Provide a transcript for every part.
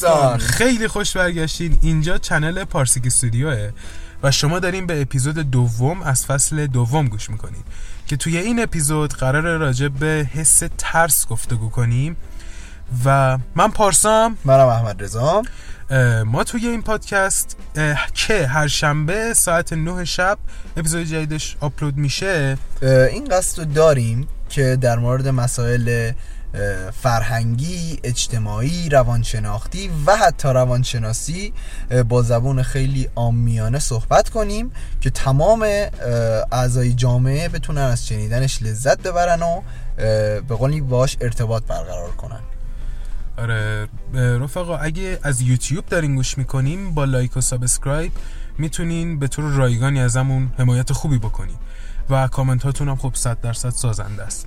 دوستان خیلی خوش برگشتین. اینجا چنل پارسیک استودیوه و شما دارین به اپیزود دوم از فصل دوم گوش می‌کنید که توی این اپیزود قرار راجع به حس ترس گفتگو کنیم و من پارسام. منم احمد رضا. ما توی این پادکست که هر شنبه ساعت 9 شب اپیزود جدیدش آپلود میشه. این قصد رو داریم که در مورد مسائل فرهنگی اجتماعی روانشناختی و حتی روانشناسی با زبون خیلی عامیانه صحبت کنیم که تمام اعضای جامعه بتونن از شنیدنش لذت ببرن و به قولی باش ارتباط برقرار کنن. آره رفقا اگه از یوتیوب دارین گوش می‌کنیم با like و subscribe می‌تونین به طور رایگانی ازمون حمایت خوبی بکنین. و کامنت هاتون هم خب 100 درصد سازنده است.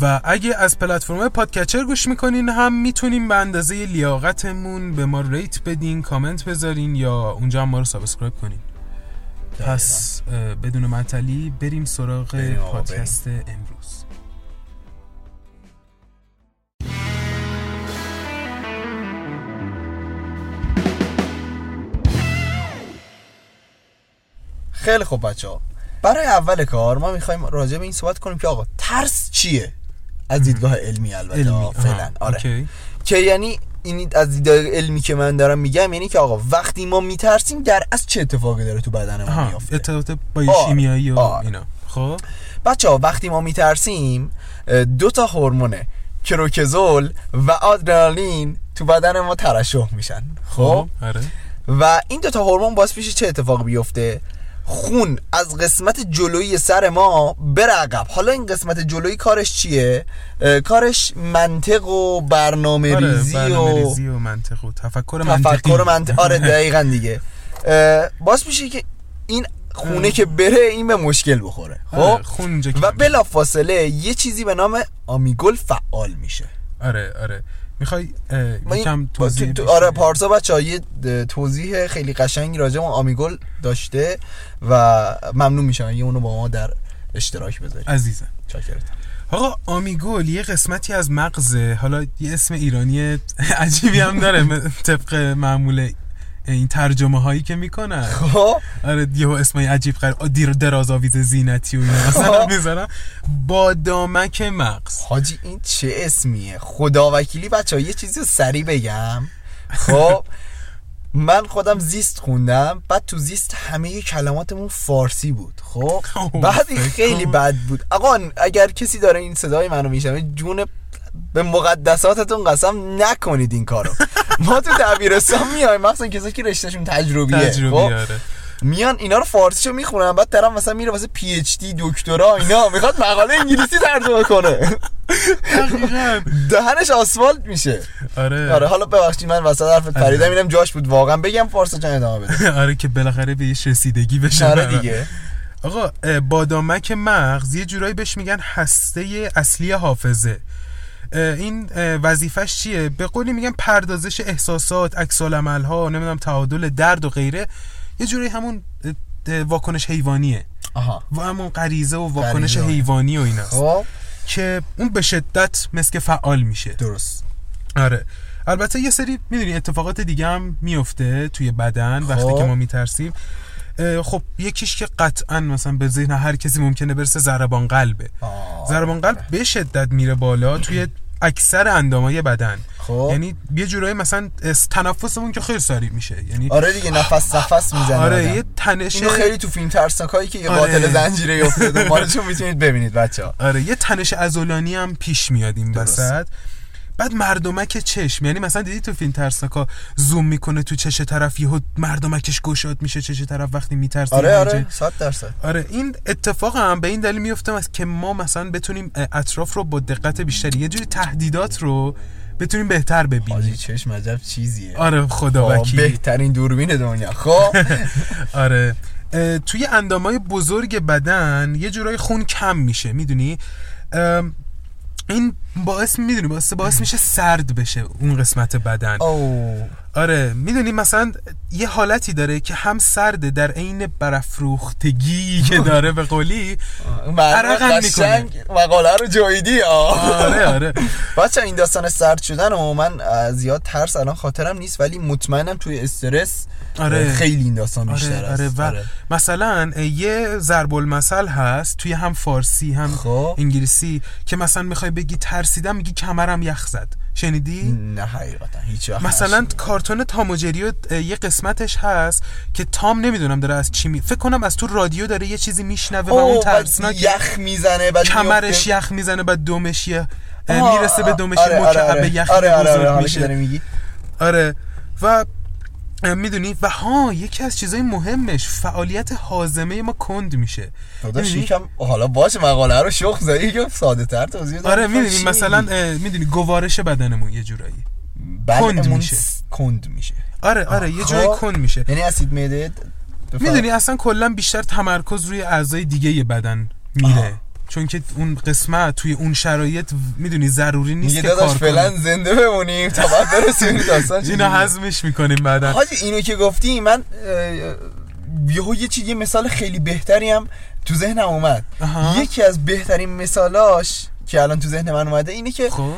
و اگه از پلتفرم podcatcher گوش می‌کنین هم می‌تونین به اندازه لیاقتمون به ما rate بدین کامنت بذارین یا اونجا هم ما رو subscribe کنین. پس بدون معطلی بریم سراغ پادکست امروز. خیلی خوب بچه ها برای اول کار ما می‌خوایم راجع به این صحبت کنیم که آقا ترس چیه؟ از دیدگاه علمی البته. علمی. فعلا. آره. که یعنی این از دیدگاه علمی که من دارم میگم یعنی که آقا وقتی ما میترسیم در از چه اتفاقی داره تو بدن ما میافته؟ ارتباط با شیمیایی و اینا. خب؟ بچه ها وقتی ما میترسیم دو تا هورمونه کروکزول و آدرنالین تو بدن ما ترشح میشن. خب, خب، آره. و این دو تا هورمون باعث میشه چه اتفاق بیفته؟ خون از قسمت جلویی سر ما بره عقب. حالا این قسمت جلویی کارش چیه؟ کارش منطق و برنامه آره ریزی, برنامه ریزی و منطق و تفکر منطقی. تفکر منطق. آره دقیقا دیگه. باز میشه که این خونه که بره این به مشکل بخوره. خب؟ آره خون و بلا فاصله یه چیزی به نام آمیگل فعال میشه. آره آره. می‌خوای یکم توضیح آره پارسا بچه یه توضیح خیلی قشنگی راجع ما آمیگل داشته و ممنون میشم یه اونو با ما در اشتراک بذاری عزیزم. چاکرتم. آقا آمیگول یه قسمتی از مغزه. حالا یه اسم ایرانی عجیبی هم داره طبق معمول این ترجمه هایی که می‌کنن. خب. آره یه اسمای عجیب غیر دیر دراز آویز زینتی و اینا مثلا می‌ذارن. با دامک مغز. حاجی این چه اسمیه؟ خدا وکیلی بچه یه چیزی سری بگم. خب من خودم زیست خوندم بعد تو زیست همه کلماتمون فارسی بود. خب بعد خیلی بد بود. آقا اگر کسی داره این صدای منو میشنوه جون به مقدساتتون قسم نکنید این کارو. ما تو دبیرستان میایم مثلا کسایی که رشتهشون تجربیه. تجربی خب؟ آره. میان اینا رو فارسیشو می‌خونن بعد طرف مثلا میره واسه پی اچ دی دکترا اینا. می‌خواد مقاله انگلیسی ترجمه کنه. دهنش آسفالت میشه. آره. آره حالا ببخشید من وسط حرفت پریدم اینم جاش بود. واقعا بگم فارسی جان ادامه بده آره که بالاخره به یه رسیدگی بشه. آره دیگه. آقا بادامک مغز یه جورایی بهش میگن هسته اصلی حافظه. این وظیفش چیه؟ به قولی میگن پردازش احساسات عکس العمل ها نمی‌دونم تعادل درد و غیره. یه جوری همون واکنش حیوانیه. آها. و همون غریزه و واکنش حیوانی و ایناست. خب. که اون به شدت مثل فعال میشه. درست. آره. البته یه سری می‌دونی اتفاقات دیگه هم میفته توی بدن خب. وقتی که ما میترسیم. خب یکیش که قطعا مثلا به ذهن هر کسی ممکنه برسه ضربان قلبه. ضربان قلب به شدت میره بالا توی اکثر اندامای بدن. خب. یعنی یه جورایی مثلا تنفسمون که خیلی سریع میشه. یعنی آره دیگه نفس نفس می‌زنه آره یه تنش اینو خیلی تو فیلم ترسناکایی که یه آره. زنجیره افتاده. مالشون می‌تونید ببینید بچه‌ها. آره یه تنش عضلانی هم پیش میاد این. وسط. بعد مردمک چشم یعنی مثلا دیدی تو فیلم ترسناکا زوم می‌کنه تو چش طرف یهو مردمکش گشاد میشه چش طرف وقتی میترسه آره آره 100 درصد. آره این اتفاق هم به این دلیل میفته که ما مثلا بتونیم اطراف رو با دقت بیشتری یه جوری تهدیدات رو بتونیم بهتر حاجی ببینیم چشم عجب چیزیه. آره خدا آه، وکیلی بهترین دوربین دنیا خب؟ آره. توی اندامای بزرگ بدن یه جورای خون کم میشه می‌دونی؟ این باعث می‌دونی باعث باعث میشه سرد بشه اون قسمت بدن او آره می‌دونی مثلا یه حالتی داره که هم سرده در عین برافروختگی که داره به قولی عرقم قشنگ مقاله رو جاییدی آره آره بچه این داستان سرد شدن و من زیاد ترس الان خاطرم نیست ولی مطمئنم توی استرس آره. خیلی این داستان آره بیشتر است آره و آره. مثلا یه ضرب المثل هست توی هم فارسی هم خب. انگلیسی که مثلا می‌خوای بگی ترسیدم میگی کمرم یخ زد شنیدی نه حقیقتا هیچ وقت مثلا. کارتون تام و جری و اه، یه قسمتش هست که تام نمی‌دونم داره از چی می... فکر کنم از تو رادیو داره یه چیزی میشنوه و اون ترسناک یخ می‌زنه بعد کمرش. یخ می‌زنه بعد دومش یه اه، آه، می‌رسه به دومش آره، آره، مکعب آره. یخ آره، آره، آره، حالا که میشه آره و می‌دونی و ها یکی از چیزای مهمش فعالیت حازمه ما کند میشه داداش؟ یکم حالا باشه مقاله رو شخ زدی یکم ساده تر توضیح. آره می‌دونی مثلا می‌دونی گوارش بدنمون یه جورایی بلعمون کند میشه. کند میشه آره آره یه. جایی کند میشه یعنی اسید معده. می‌دونی اصلا کلا بیشتر تمرکز روی اعضای دیگه بدن میره. چون که اون قسمت توی اون شرایط می‌دونی ضروری نیست که کار فعلا زنده بمونیم تا بعد برسیم این داستان میگه. هضمش می‌کنیم بعدا حاجی اینو که گفتی من یهو یه چیز یه مثال خیلی بهتری هم تو ذهنم اومد آها. یکی از بهترین مثالاش که الان تو ذهن من اومده اینه که خب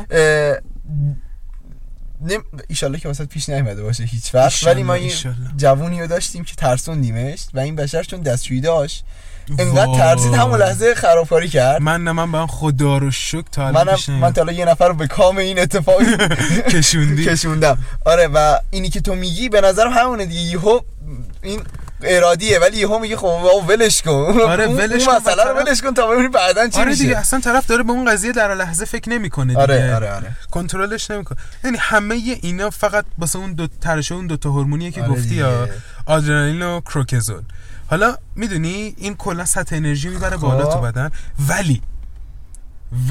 نم... ایشالله که واسه پیش نیومده باشه هیچ وقت ولی ما ایشالله. جوونی رو داشتیم که ترسوندیمش و این بشر چون دستشویی داشت انقدر. ترسید همون لحظه خرابکاری کرد؟ من نه من به خدا رو شکر تا من نیومد. تا یه نفر رو به کام این اتفاق کشوندی؟ کشوندم. آره و اینی که تو میگی به نظرم همونه دیگه. یهو این ارادیه ولی یهو میگه خب ولش کن. آره، ولش کن طرف- ولش کن تا ببینی بعدا چی آره میشه. دیگه اصلا طرف داره به اون قضیه در لحظه فکر نمی‌کنه دیگه. آره آره. آره کنترلش نمی‌کنه. یعنی همه اینا فقط واسه اون دو ترشه اون دو تا هورمونیه که آره گفتی آدرنالین و کروکزول. حالا می‌دونی این کلا سطح انرژی می‌بره خب. بالا تو بدن ولی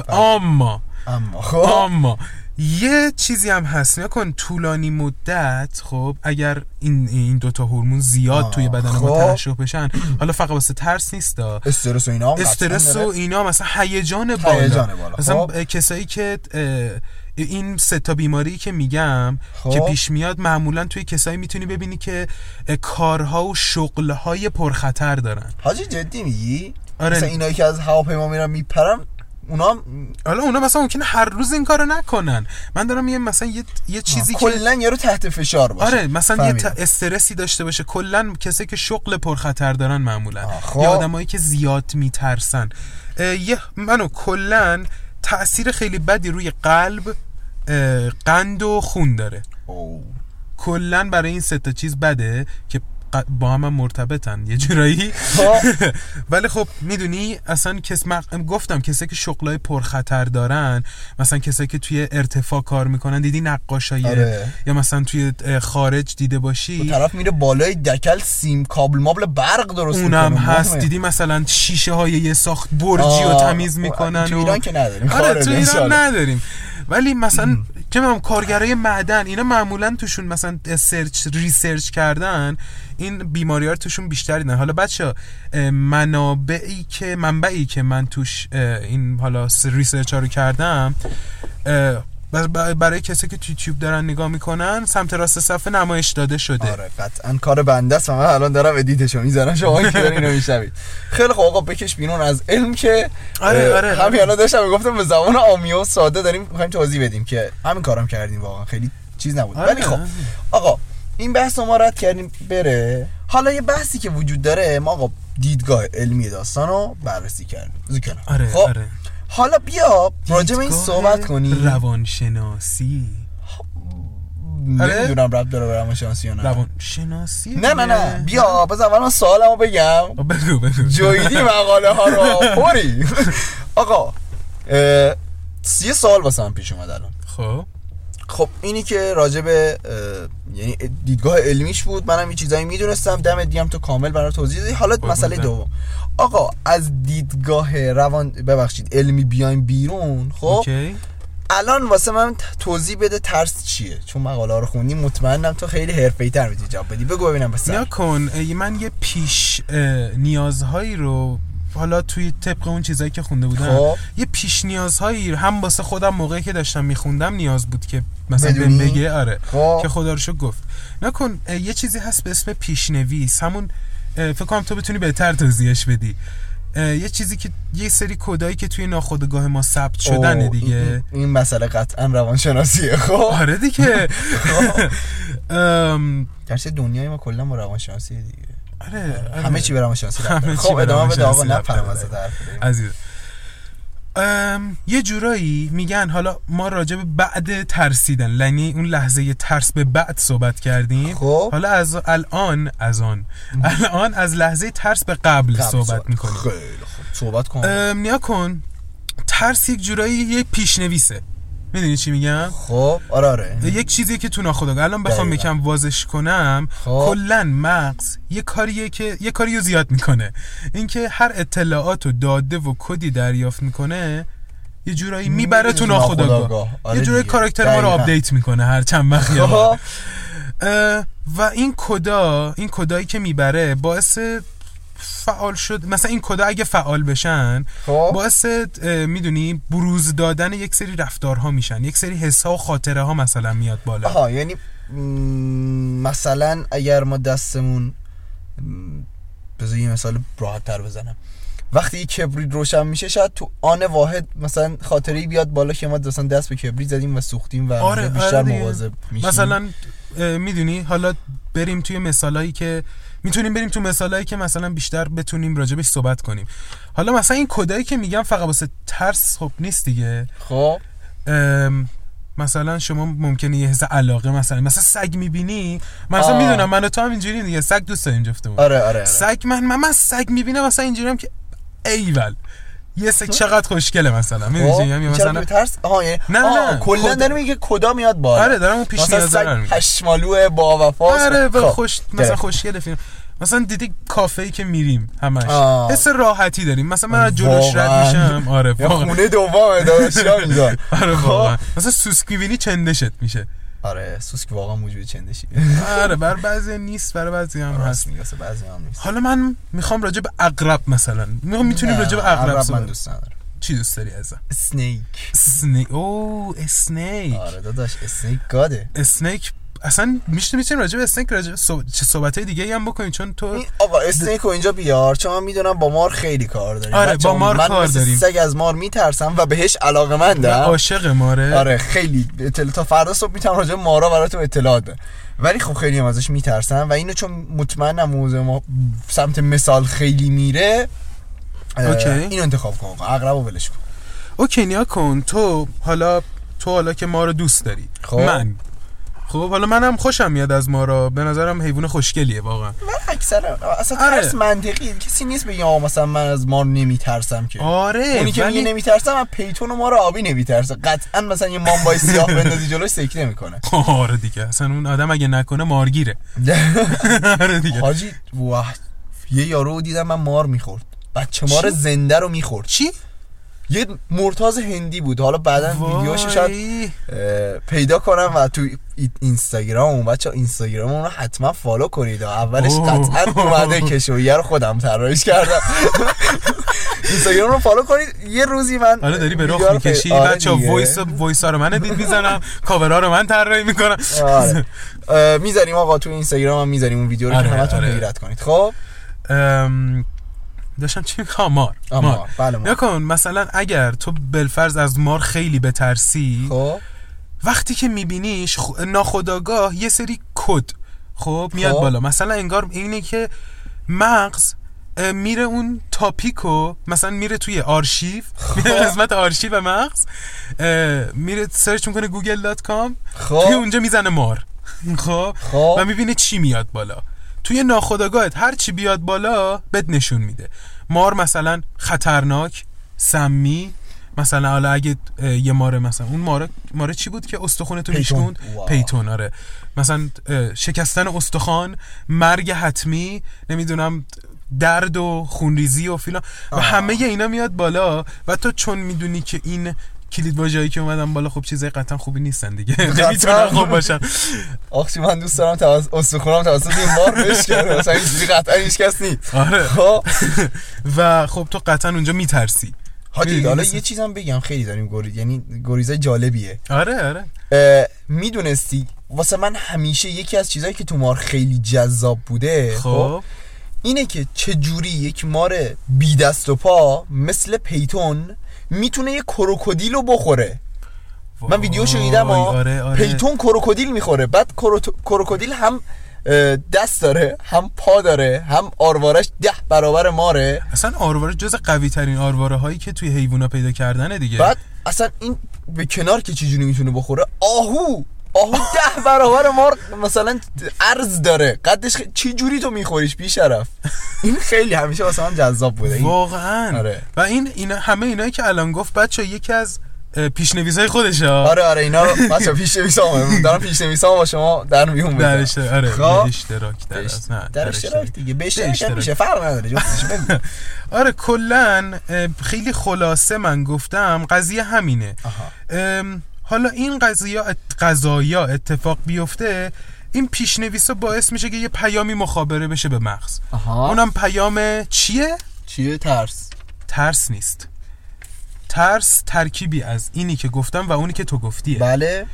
و اما اما خب اما یه چیزی هم هست نکن طولانی مدت خب اگر این این دوتا هورمون زیاد آه، توی بدن خب. ما ترشح بشن حالا فقط واسه ترس نیستا استرس و اینا هم استرس و. اینا مثلا هیجان بالا هیجان بالا. مثلا خب. کسایی که این سه تا بیماری که میگم خب. که پیش میاد معمولا توی کسایی می‌تونی ببینی که کارها و شغلهای پرخطر دارن حاجی جدی میگی آره. مثلا اینایی که از هواپیما میرن میپرن اونا حالا اونا مثلا ممکنه هر روز این کارو نکنن من دارم میگم مثلا یه, یه چیزی که کلا یارو تحت فشار باشه آره مثلا یه فهمیدم. تا استرسی داشته باشه کلا کسایی که شغل پرخطر دارن معمولا آه، خب. یا آدمایی که زیاد میترسن یه منو کلا تاثیر خیلی بدی روی قلب قند و خون داره. کلا برای این سه تا چیز بده که با هم, مرتبطن یه جورایی. ولی خب می‌دونی اصلا کس مق- گفتم کسایی که شغلای پرخطر دارن مثلا کسایی که توی ارتفاع کار می‌کنن دیدی نقاشای آره. یا مثلا توی خارج دیده باشی طرف میره بالای دکل سیم کابل مابل برق درست اونم هست. دیدی مثلا شیشه های یه ساخت برجی رو تمیز می‌کنن تو و- ایران که نداریم آره تو ایران. نداریم ولی مثلا چه می‌دونم کارگرای معدن اینا معمولا توشون مثلا search research کردن این بیماری ها توشون بیشتر دیدن حالا بچه‌ها منابعی که منبعی که من توش این حالا research ها رو کردم برای کسی که یوتیوب دارن نگاه می‌کنن سمت راست صفحه نمایش داده شده. آره قطعا کار بنده است. و من الان دارم edit شو می‌ذارم. شما که دارین اینو میشنوید. خیلی خوب آقا بکش بیرون از علم که آره، اه، آره. همین الان داشتم می‌گفتم به زبان عامی و ساده داریم می‌خوایم توضیح بدیم که همین کارم کردیم واقعا. خیلی چیز نبود. آره. ولی خب آقا این بحث رو ما رد کردیم بره. حالا یه بحثی که وجود داره ما آقا دیدگاه علمی داستان رو بررسی کردیم. آره خب آره. حالا بیا راجع به این صحبت کنیم. روانشناسی. آره. نمی‌دونم رب داره به روانشناسی یا نه. روانشناسی؟ نه نه نه. بیا بذار اول من سوالمو بگم. بگو بگو. جویدی مقاله ها رو. پری آقا یه سوال واسه من پیش اومد الان. خب. خب اینی که راجع به یعنی دیدگاه علمیش بود منم یه چیزایی می‌دونستم دم دیگم تو کامل برای توضیح دادی. حالا مسئله. دوم. آقا از دیدگاه روان ببخشید علمی بیایم بیرون خب؟ اوکی. الان واسه من توضیح بده ترس چیه؟ چون مقاله رو خوندی مطمئنم تو خیلی حرفه‌ای تر می‌تونی جواب بدی. بگو ببینم بس کن من یه پیش نیازهایی رو حالا توی طبق اون چیزایی که خونده بودم. خب. یه پیش نیازهایی هم واسه خودم موقعی که داشتم میخوندم نیاز بود که مثلا بهم بدونی؟ بگه آره. خب. که خدا رو گفت. نکن یه چیزی هست به اسم پیشنویس. همون فکر کنم تو بتونی بهتر توضیحش بدی. یه چیزی که یه سری کدایی که توی ناخودآگاه ما ثبت شدنه دیگه. این, این مسئله قطعا روانشناسیه خب. آره دیگه. ام، درس دنیای ما کلا با روانشناسیه دیگه. آره آره. همه چی داره. چی خب ادامه بده آقا نپرم از. عزیز. ام، یه جورایی میگن حالا ما راجع به بعد ترسیدن یعنی اون لحظه ترس به بعد صحبت کردیم. خب. حالا از الان از آن. الان از لحظه ترس به قبل, قبل صحبت می‌کنیم. خیلی خوب. صحبت کن. نیا کن. ترس یک جورایی یه پیشنویسه. می‌دونی چی میگم خب آره آره یک چیزی که تو ناخودآگاه الان بخوام. یکم وازش کنم خب. کلا مغز یه کاریه که یه کاری رو زیاد می‌کنه اینکه هر اطلاعات و داده و کدی دریافت می‌کنه یه جورایی می‌بره تو ناخودآگاه. آره یه جورایی. کاراکتر ما رو. update می‌کنه هر چند وقت. خب و این کدا این کدایی که می‌بره باعث فعال شد. مثلا این کدا اگه فعال بشن خب. باعث می‌دونی بروز دادن یک سری رفتارها میشن. یک سری حسها و خاطره ها مثلا میاد بالا. آها یعنی مثلا اگر ما دستمون بذار یه مثال راحت تر بزنم. وقتی کبریت روشن میشه شاید تو آن واحد مثلا خاطره بیاد بالا که ما مثلا دست به کبریت زدیم و سوختیم و آره، بیشتر آره. مواظب میشیم. مثلا می‌دونی حالا بریم توی مثالایی که می‌تونیم بریم تو مثالایی که مثلا بیشتر بتونیم راجبش صحبت کنیم. حالا مثلا این کدایی که میگم فقط واسه ترس خب نیست دیگه. خب. مثلا شما ممکنه یه حس علاقه مثلا مثلا سگ می‌بینی؟ مثلا آه. می‌دونم من و تو هم اینجوری دیگه. سگ دوست داریم جفتمون. آره آره, آره. سگ من من, من سگ می‌بینم مثلا اینجوریم که ایول. یه سگ چقدر خوشگله مثلا؟ می‌دونی خب، چرا مثلا ترس آها یعنی نه، نه،. کلا داره میگه کدا میاد بالا. آره دارم اون پیش سگ میگم. پشمالو با وفاست آره خب، و خوش مثلا. خوشگله فیلم. مثلا دیدی کافه ای که میریم همش؟ آه. حس راحتی داریم. مثلا من از جلوش رد. میشم. آره خونه دومه اینجا آره خب. واقعا. مثلا سوسک می‌بینی چندشت میشه؟ آره سوسک واقعا موجود چندشی. آره بر بعضی نیست برای بعضی هم هست. راست میگه بعضی هم نیست. حالا من می‌خوام راجع به اقرب مثلا می‌خوام می‌تونیم راجع به اقرب من دوست ندارم. چی دوست داری ازم اسنیک. اسنیک. او اسنیک. آره داداش اسنیک گاده. snake اصلا میشه می‌تونیم راجع به snake راجع صحب- چه صحبت های دیگه هم بکنیم چون تو این آقا snake رو اینجا بیار چون من می‌دونم با مار خیلی کار داریم. آره، با مار من کار داریم. سگ از مار میترسم و بهش علاقه مندم. عاشق ماره. آره خیلی. اطلاع تا فردا صبح می‌تونم راجع مارا براتون اطلاعات بدم. ولی خب خیلی هم ازش میترسم و اینو چون مطمئنم موضوع ما سمت مثال خیلی میره OK. اینو انتخاب کن عقرب و ولش کن. اوکی نیا کن. تو حالا تو حالا که ما رو دوست داری. خب. من. خب حالا منم خوشم میاد از ما را. به نظرم حیوان خوشگلیه واقعا. من اکثر اصلا آره. ترس منطقی. کسی نیست بگه مثلا من از مار نمیترسم که. آره اونی که ولی- نمیترسم من پیتون و مار آبی نمیترسه. قطعا مثلا یه مامبای سیاه بندازی جلوش سکته می‌کنه آره دیگه. اصلا اون آدم اگه نکنه مارگیره. آره دیگه. حاجی واه یه یارو رو دیدم من مار می‌خورد. بچه مار؟ زنده رو می‌خورد. چی؟ یه مرتاز هندی بود. حالا بعدا ویدیوشو شاید پیدا کنم و تو ای- اینستاگرام بچه اینستاگرام اون رو حتما follow کنید. اولش. قطعا اومده کشویه رو خودم طراحیش کردم. اینستاگرام رو follow کنید. یه روزی من آره داری به رخ می‌کشی. آره بچه دیگه. وایس وایس ها رو من edit می‌زنم. کاورها رو من طراحی می‌کنم. آره. می‌ذاریم آقا تو اینستاگرام هم می‌ذاریم اون ویدیو رو که همتون آره. حیرت کنید. خب؟ داشتم چی می‌خوام مار مار مار. بله، مار. نیا کن مثلا اگر تو بالفرض از مار خیلی بترسی خب وقتی که میبینیش خ... ناخودآگاه یه سری کد خب میاد خب. بالا مثلا انگار اینه که مغز میره اون topic و مثلا میره توی آرشیو میره قسمت آرشیو مغز میره search می‌کنه Google dot com خب. توی اونجا می‌زنه مار خب خب. و می‌بینه چی میاد بالا توی ناخداگاهت هر چی بیاد بالا بد نشون میده مار مثلا خطرناک سمی مثلا حالا اگه یه ماره مثلا اون ماره ماره چی بود که استخونه تو. میشکوند. پیتون آره مثلا شکستن استخوان مرگ حتمی نمی‌دونم درد و خونریزی و فیلان و. همه اینا میاد بالا و تو چون می‌دونی که این کلید واژه‌ای که اومدن بالا خب چیزای قطعا خوبی نیستن دیگه. نمی‌تونن خوب باشن. آخ من دوست دارم توسط استخونم توسط این مار بشکنه مثلا اینجوری قطعا هیچ کس نیست. آره. خب. و خب تو قطعا اونجا میترسی. حاجی حالا یه چیزم بگم. خیلی داریم گریز یعنی گریزای جالبیه. آره آره. می‌دونستی واسه من همیشه یکی از چیزایی که تو مار خیلی جذاب بوده خب خب. اینه که چه جوری یک مار بی دست و پا مثل پیتون می‌تونه یه کروکودیل رو بخوره. من ویدیوشو دیدم آره آره. پیتون کروکودیل می‌خوره. بعد کرو- کروکودیل هم دست داره هم پا داره هم آروارش ده برابر ماره. اصلا آرواره جز قوی ترین آرواره هایی که توی حیوونا پیدا کردنه دیگه. بعد اصلا این به کنار که چجوری می‌تونه بخوره؟ آهو! آهو ده برابر مار مثلا عرض داره. قدش خ... چی جوری تو میخوریش بی شرف این خیلی همیشه واسه من جذاب بوده. این واقعا. آره. و این اینا همه اینایی که الان گفت بچه یکی از پیشنویسای خودشه. آره آره اینا بچا پیش نویسام دارم پیش نویسام با شما در میون در بذارم. اشتراک آره خب. اشتراک در در, نه، در اشتراک دیگه. به اشتراک. میشه. فرق نداره. آره کلا خیلی خلاصه من گفتم قضیه همینه. حالا این قضیه قضایا اتفاق بیفته این پیشنویسا باعث میشه که یه پیامی مخابره بشه به مغز. آها. اونم پیام چیه؟ چیه؟ ترس. ترس نیست. ترس ترکیبی از اینی که گفتم و اونی که تو گفتیه بله.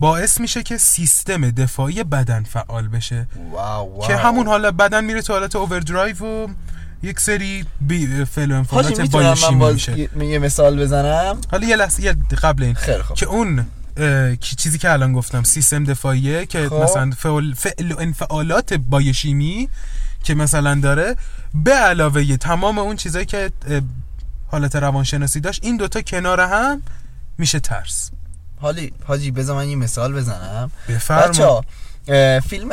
باعث میشه که سیستم دفاعی بدن فعال بشه. wow wow. که همون حالا بدن میره تو حالت overdrive و یک سری بی فعل و انفعالات بایوشیمی باز میشه یه یه مثال بزنم؟ حالا یه لحظه یه قبل این. خوب. که اون چیزی که الان گفتم سیستم دفاعیه که خب. مثلا فعل, فعل و انفعالات بایوشیمی که مثلا داره به علاوه تمام اون چیزایی که حالت روانشناسی داشت این دوتا کنار هم میشه ترس. حالی حاجی بذار من یه مثال بزنم. بفرما. فیلم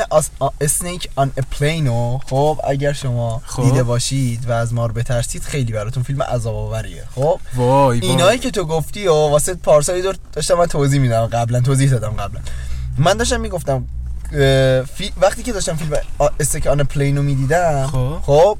اسنیک آن پلینو خب اگر شما خب. دیده باشید و از مار بترسید خیلی براتون فیلم عذاب آوریه خب وای وای. اینایی که تو گفتی و واسه پارسایی دور داشتم من توضیح میدم قبلا توضیح دادم قبلا من داشتم می‌گفتم فی... وقتی که داشتم فیلم استیک آن پلینو می‌دیدم خب. خب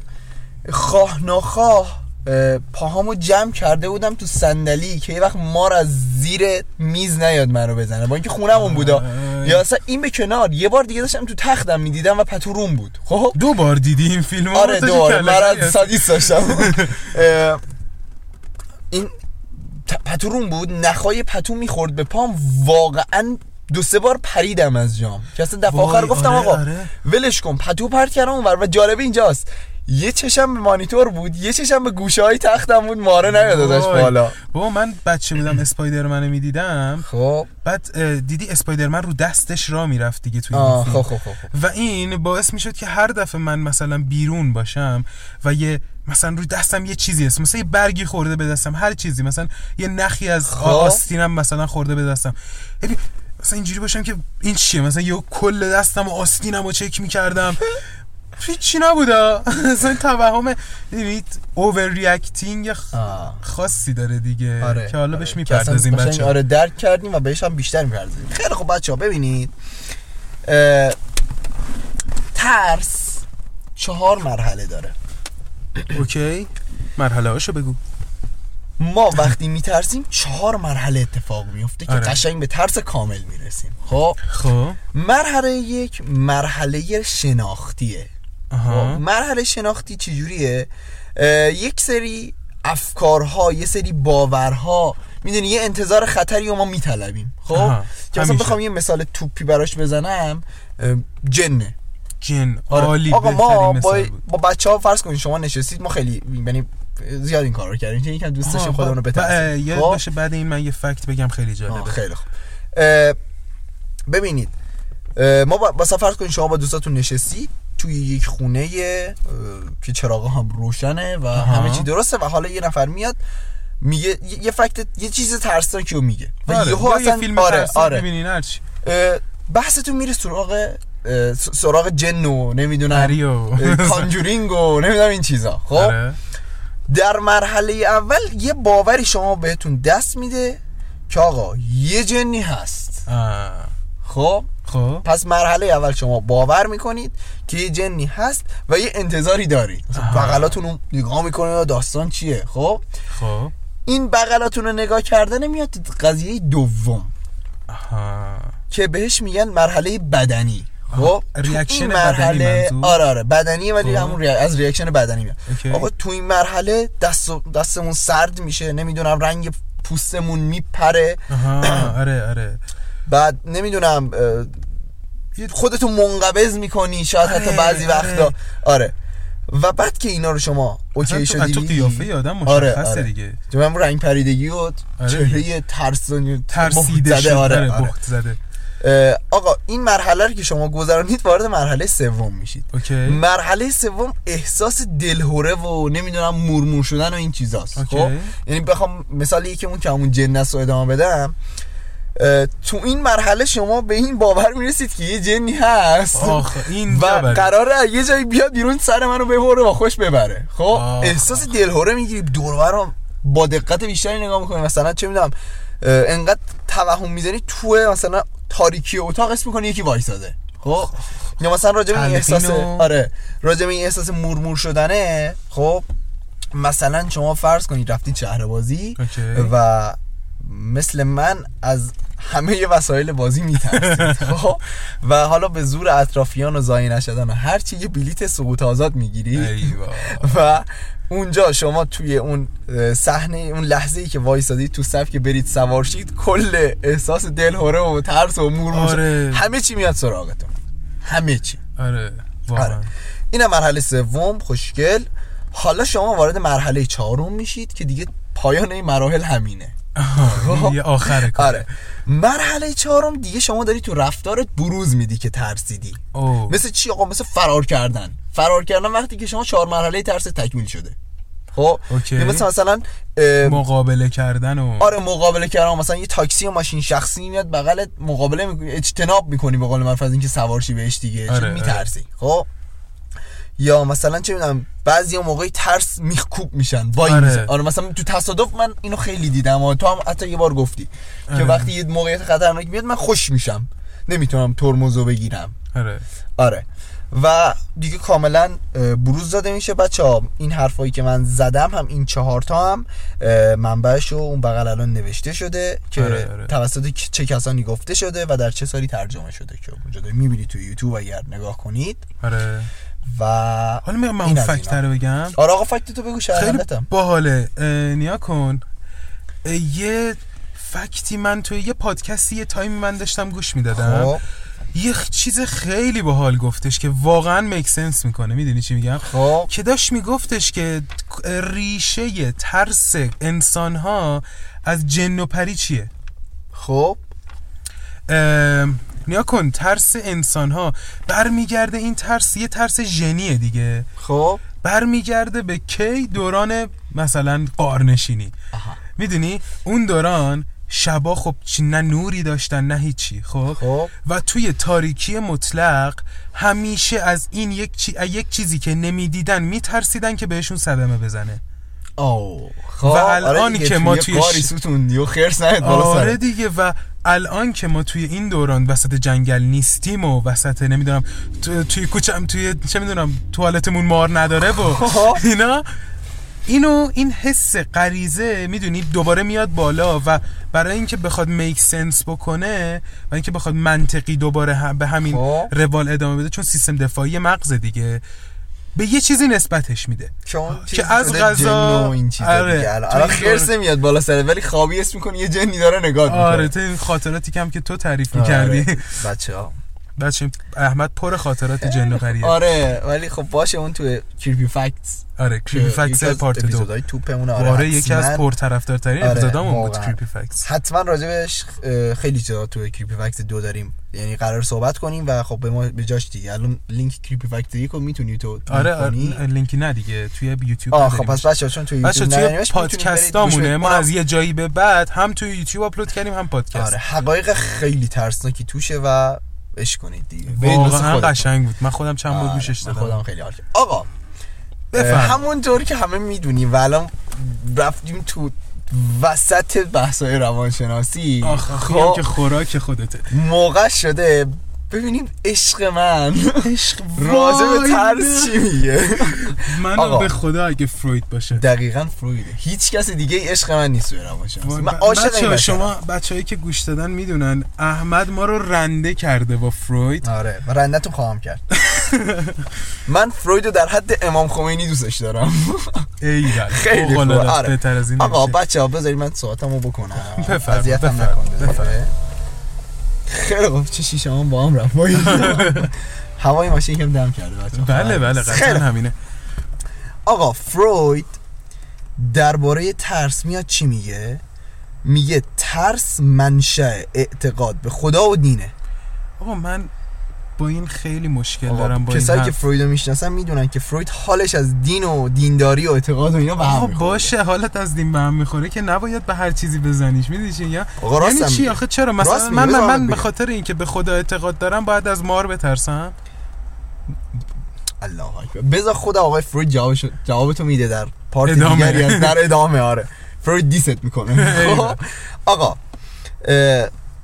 خواه ناخواه اه، پاهامو جمع کرده بودم تو صندلی که یه وقت مار از زیر میز نیاد منو بزنه با اینکه خونمون بودا. یا اصلا این به کنار. یه بار دیگه داشتم تو تختم می‌دیدم و پتو روم بود. خب؟ دو بار دیدی این فیلم؟ آره کلکی مرض هست؟ سادیس داشتم. این ت- پتو روم بود. نخای پتو می‌خورد به پام. واقعا دو سه بار پریدم از جام. که اصلا دفعه آخر گفتم آره، آقا آره. ولش کن. پتو پرت کردم اونور و جالب اینجاست. یه چشم به مانیتور بود یه چشم به گوشه های تختم بود ماره نیاد ازش. بالا بابا من بچه بودم اسپایدرمن می‌دیدم خب بعد دیدی اسپایدرمن رو دستش را می‌رفت دیگه توی این فیلم. خب خب خب خب. و این باعث می‌شد که هر دفعه من مثلا بیرون باشم و یه مثلا روی دستم یه چیزی هست مثلا یه برگی خورده به دستم هر چیزی مثلا یه نخی از خب. آستینم مثلا خورده به دستم مثلا اینجوری باشم که این چیه مثلا یه کل دستم و آستینم رو چک می‌کردم هیچی نبودا مثلا توهم یعنی اوور ریاکتینگ. خاصی داره دیگه آره. که حالا آره. بهش که می‌پردازیم اصلا قشنگ بچه آره درک کردیم و بهش هم بیشتر می‌پردازیم. خیلی خب بچه ها ببینید. اه، ترس چهار مرحله داره. اوکی. مرحله هاشو بگو. ما وقتی میترسیم چهار مرحله اتفاق میفته که آره. قشنگ به ترس کامل می‌رسیم. خب؟ خب. مرحله یک مرحله شناختیه مرحله شناختی چجوریه یک سری افکارها یه سری باورها می‌دونی یه انتظار خطری رو ما میطلبیم خب که مثلا. بخوام یه مثال توپی براش بزنم جنه جن آره. عالی آقا ما با. با بچه ها فرض کنید شما نشستید ما خیلی یعنی زیاد این کار رو کردیم که یکم دوست داشتیم خودمون رو با- بترسیم یاد خب؟ باشه بعد این من یه فکت بگم خیلی جالبه خیلی خوب ببینید ما با فرض کنید شما با دوستاتون نشستید توی یک خونه که چراغا هم روشنه و. همه چی درسته و حالا یه نفر میاد میگه یه- فکت یه چیز ترسناکی رو میگه. و آره، یهو یا یه اصلا فیلم آره ترسناک آره. بحثتون میره سراغ سراغ جن و نمی‌دونم کانجورینگ و نمی‌دونم این چیزا. خب؟ آره. در مرحله اول یه باوری شما بهتون دست میده که آقا یه جنی هست. آه. خب؟ خب. پس مرحله اول شما باور می‌کنید که یه جنی هست و یه انتظاری دارید. بغلاتون رو نگاه می‌کنه داستان چیه خب؟ خب. این بغلاتون رو نگاه کردن میاد قضیه دوم. آها. که بهش میگن مرحله بدنی. خب؟ reaction بدنی مرحله منظور؟ آره آره بدنیه ولی خب. همون ری- از reaction بدنی میاد. آقا تو این مرحله دست دستمون سرد میشه نمی‌دونم رنگ پوستمون میپره. آره آره. بعد نمی‌دونم خودتون منقبض می‌کنی شاید حتی آره، بعضی آره. وقتا. آره. و بعد که اینا رو شما okay شدی تو قیافه آدم مشخصه آره آره. دیگه. تو هم رنگ پریدگی و آره چهره ترسانی ترسیده بهت شد زده. آره, آره. بهت زده. آقا این مرحله رو که شما گذرانید وارد مرحله سوم میشید. okay. مرحله سوم احساس دلهوره و نمی‌دونم مورمور شدن و این چیزاست. خب؟ یعنی بخوام مثال یکمون که همون جنس رو ادامه بدم. تو این مرحله شما به این باور می‌رسید که یه جنی هست. این و جبره. قراره یه جایی بیاد بیرون سر منو ببره و خوش ببره. خب. احساس دلهوره می‌گیری دور رو با دقت بیشتری نگاه می‌کنی مثلا چه می‌دونم انقدر توهم می‌زنی تو مثلا تاریکی اتاق اسم می‌کنی یکی وایساده. خب؟ یا مثلا راجع به این احساس آره راجع به این احساس مورمور شدنه خب؟ مثلا شما فرض کنید رفتید شهر بازی. و مثل من از همه وسایل بازی میترسید. خب؟ و حالا به زور اطرافیان و زایی نشدن و هرچی یه بلیت سقوط آزاد می‌گیری. و اونجا شما توی اون صحنه اون لحظه ای که وایسادید تو صف که برید سوارشید کل احساس دلهوره و ترس و مورمور آره. همه چی میاد سراغتون. همه چی. آره. آره. اینم مرحله سوم خوشگل. حالا شما وارد مرحله چهارم میشید که دیگه پایان این مراحل همینه. این یه آخر کار آره مرحله چهارم دیگه شما داری تو رفتارت بروز میدی که ترسیدی. او مثل چی آقا؟ مثل فرار کردن. فرار کردن وقتی که شما چهار مرحله ترس تکمیل شده. خب؟ مثل مثلا اه، مقابله کردن و آره مقابله کردن. مثلا یه تاکسی و ماشین شخصی میاد بغلت مقابله می‌کنی اجتناب می‌کنی به قول معروف از اینکه سوارشی بهش دیگه آره، چون میترسی. خب؟ یا مثلا چه می‌دونم بعضی موقعی ترس میخکوب میشن وای آره. آره. مثلا تو تصادف من اینو خیلی دیدم و تو هم حتی یه بار گفتی که آره. وقتی یه موقعیت خطرناک میاد من خوش میشم نمی‌تونم ترمزو بگیرم آره آره و دیگه کاملا بروز داده میشه بچه ها این حرفایی که من زدم هم این چهار تا هم منبعش رو اون بغل الان نوشته شده که آره، آره. توسط که- چه کسانی گفته شده و در چه سالی ترجمه شده که اونجا می‌بینی توی یوتیوب اگر نگاه کنید آره و حالا میگم من اون از فکتر رو بگم. آره آقا فکت تو بگو خیلی شهرندتم باحاله. نیا کن. یه فکتی من توی یه پادکستی یه تایمی من داشتم گوش می‌دادم. خب. یه چیز خیلی باحال گفتش که واقعا میک سنس می‌کنه. می‌دونی چی میگم؟ خب. که داشت میگفتش که ریشه ترس انسان ها از جن و پری چیه؟ خب. نیا کن ترس انسان ها برمیگرده این ترس یه ترس ژنیه دیگه. خب؟ برمیگرده به کی دوران مثلا قارنشینی. می‌دونی؟ اون دوران شبا خب چی نه نوری داشتن نه هیچی خب؟ خب. و توی تاریکی مطلق همیشه از این یک, چی... یک چیزی که نمی‌دیدن میترسیدن که بهشون صدمه بزنه. او خب و الان آره که ما توی توی قاری ش- ستون و خرس آره. دیگه و الان که ما توی این دوران وسط جنگل نیستیم و وسط نمی‌دونم تو... توی کوچم توی چه می‌دونم توالتمون مار نداره و. اینا اینو این حس غریزه می‌دونی دوباره میاد بالا و برای اینکه بخواد میک سنس بکنه و اینکه بخواد منطقی دوباره هم به همین خب. روال ادامه بده چون سیستم دفاعی مغز دیگه به یه چیزی نسبتش میده. که از غذا- این آره، الان خرس نمیاد بالا سرت ولی خوابی اسم می‌کنی یه جنی داره نگاه می‌کنه. آره تو خاطراتی هم که تو تعریف می‌کردی. بچه ها بچه احمد پر خاطرات جن و پریه آره ولی خب باشه اون تو creepy facts آره creepy facts part دو. توپمون آره آره یکی از پرطرفدارترین آره، اپیزودامون بود. creepy facts حتما راجبش خیلی چیزا تو creepy fact دو داریم. یعنی قرار صحبت کنیم و خب به ما به جاش دیگه. الان لینک creepy fact یک رو می‌تونی تو آره لینک. آره، لینکی نه دیگه. توی یوتیوب آه خب. پس بچه چون توی یوتیوب توی پادکستامونه. ما از یه جایی به بعد هم توی یوتیوب آپلود کردیم هم پادکست. آره حقایق خیلی ترسناکی توشه و اش کنید دیگه. واقعا. قشنگ بود. من خودم چند بار آره، گوشش خودم دادم. خیلی حال. آقا بفهم. همونطور که همه می‌دونیم و الان رفتیم تو وسط بحثای روانشناسی. آخ خب، که خوراک خودته. موقع شده ببینیم عشق من عشق راجع به ترس چی میگه من آقا. به خدا اگه فروید باشه دقیقا فرویده هیچ کس دیگه عشق من نیست توی روانشناسی من عاشق بچه‌ها، بشرم. شما بچه‌هایی که گوش دادن می‌دونن احمد ما رو رنده کرده با فروید آره و رندتون خواهم کرد من فروید رو در حد امام خمینی دوستش دارم ای بله خیلی خوبه است. آره. بهتر از این آقا نمیشه. بچه ها بذارید من صحبتمو بکنم اذیتم دیگه. بفرما. خیلی خوب. چه شیشه هم با هم رفت. هوای ماشین کم دم کرده بچه بله بله قطعا. همینه. آقا فروید درباره ترس میاد چی میگه؟ میگه ترس منشأ اعتقاد به خدا و دینه. آقا من با این خیلی مشکل دارم با کسایی که حرف. فروید رو می‌شناسن می‌دونن که فروید حالش از دین و دینداری و اعتقاد و اینا به هم می‌خوره. باشه حالت از دین به هم می‌خوره که نباید به هر چیزی بزنیش می‌دونی چی یا یعنی چی. آخه چرا مثلا من من, من به. خاطر اینکه به خدا اعتقاد دارم باید از مار بترسم الله اکبر بذار خود آقای فروید جوابش جوابتو میده در part. دیگری از در ادامه آره فروید diss ت می‌کنه خب آقا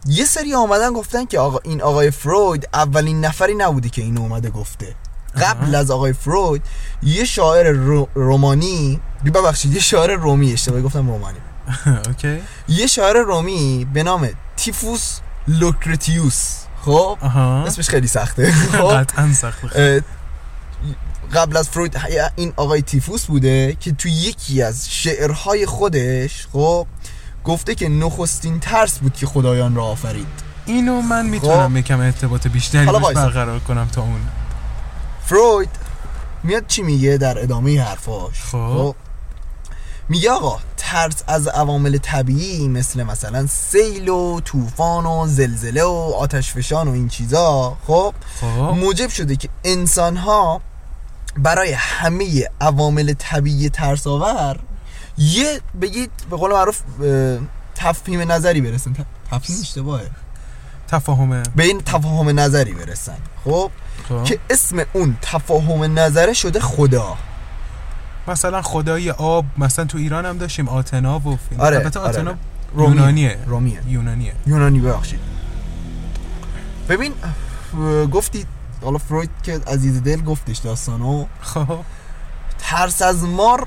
یه سری آمدن گفتن که آقا این آقای فروید اولین نفری نبوده که این اومده گفته. قبل از آقای فروید یه شاعر رو- رومانی ببخشید یه شاعر رومی اشتباهی گفتم رومانی. okay. یه شاعر رومی به نام تیتوس لوکرتیوس. خب؟ اسمش خیلی سخته. خب؟ قطعا سخت اه، قبل از فروید این آقای تیفوس بوده که تو یکی از شعرهای خودش خب گفته که نخستین ترس بود که خدایان را آفرید اینو من می‌تونم خب. یکم ارتباط بیشتری. برقرار کنم تا اون فروید میاد چی میگه در ادامه حرفاش خب. میگه آقا ترس از عوامل طبیعی مثل مثلا سیل و طوفان و زلزله و آتش فشان و این چیزا خب خب موجب شده که انسان ها برای همه عوامل طبیعی ترس آور یه بگید به قول معروف تفهیم نظری برسن. تفهیم اشتباهه. تفاهمه به این تفاهم نظری برسن. خب؟ خب. که اسم اون تفاهم نظره شده خدا. مثلا خدای آب مثلا تو ایران هم داشتیم آتنا و فیلم. آره، البته آره. آتنا. یونانیه رومیه. یونانیه. یونانی ببخشید. ببین گفتی حالا فروید که عزیز دل گفتش داستانو. خب. ترس از مار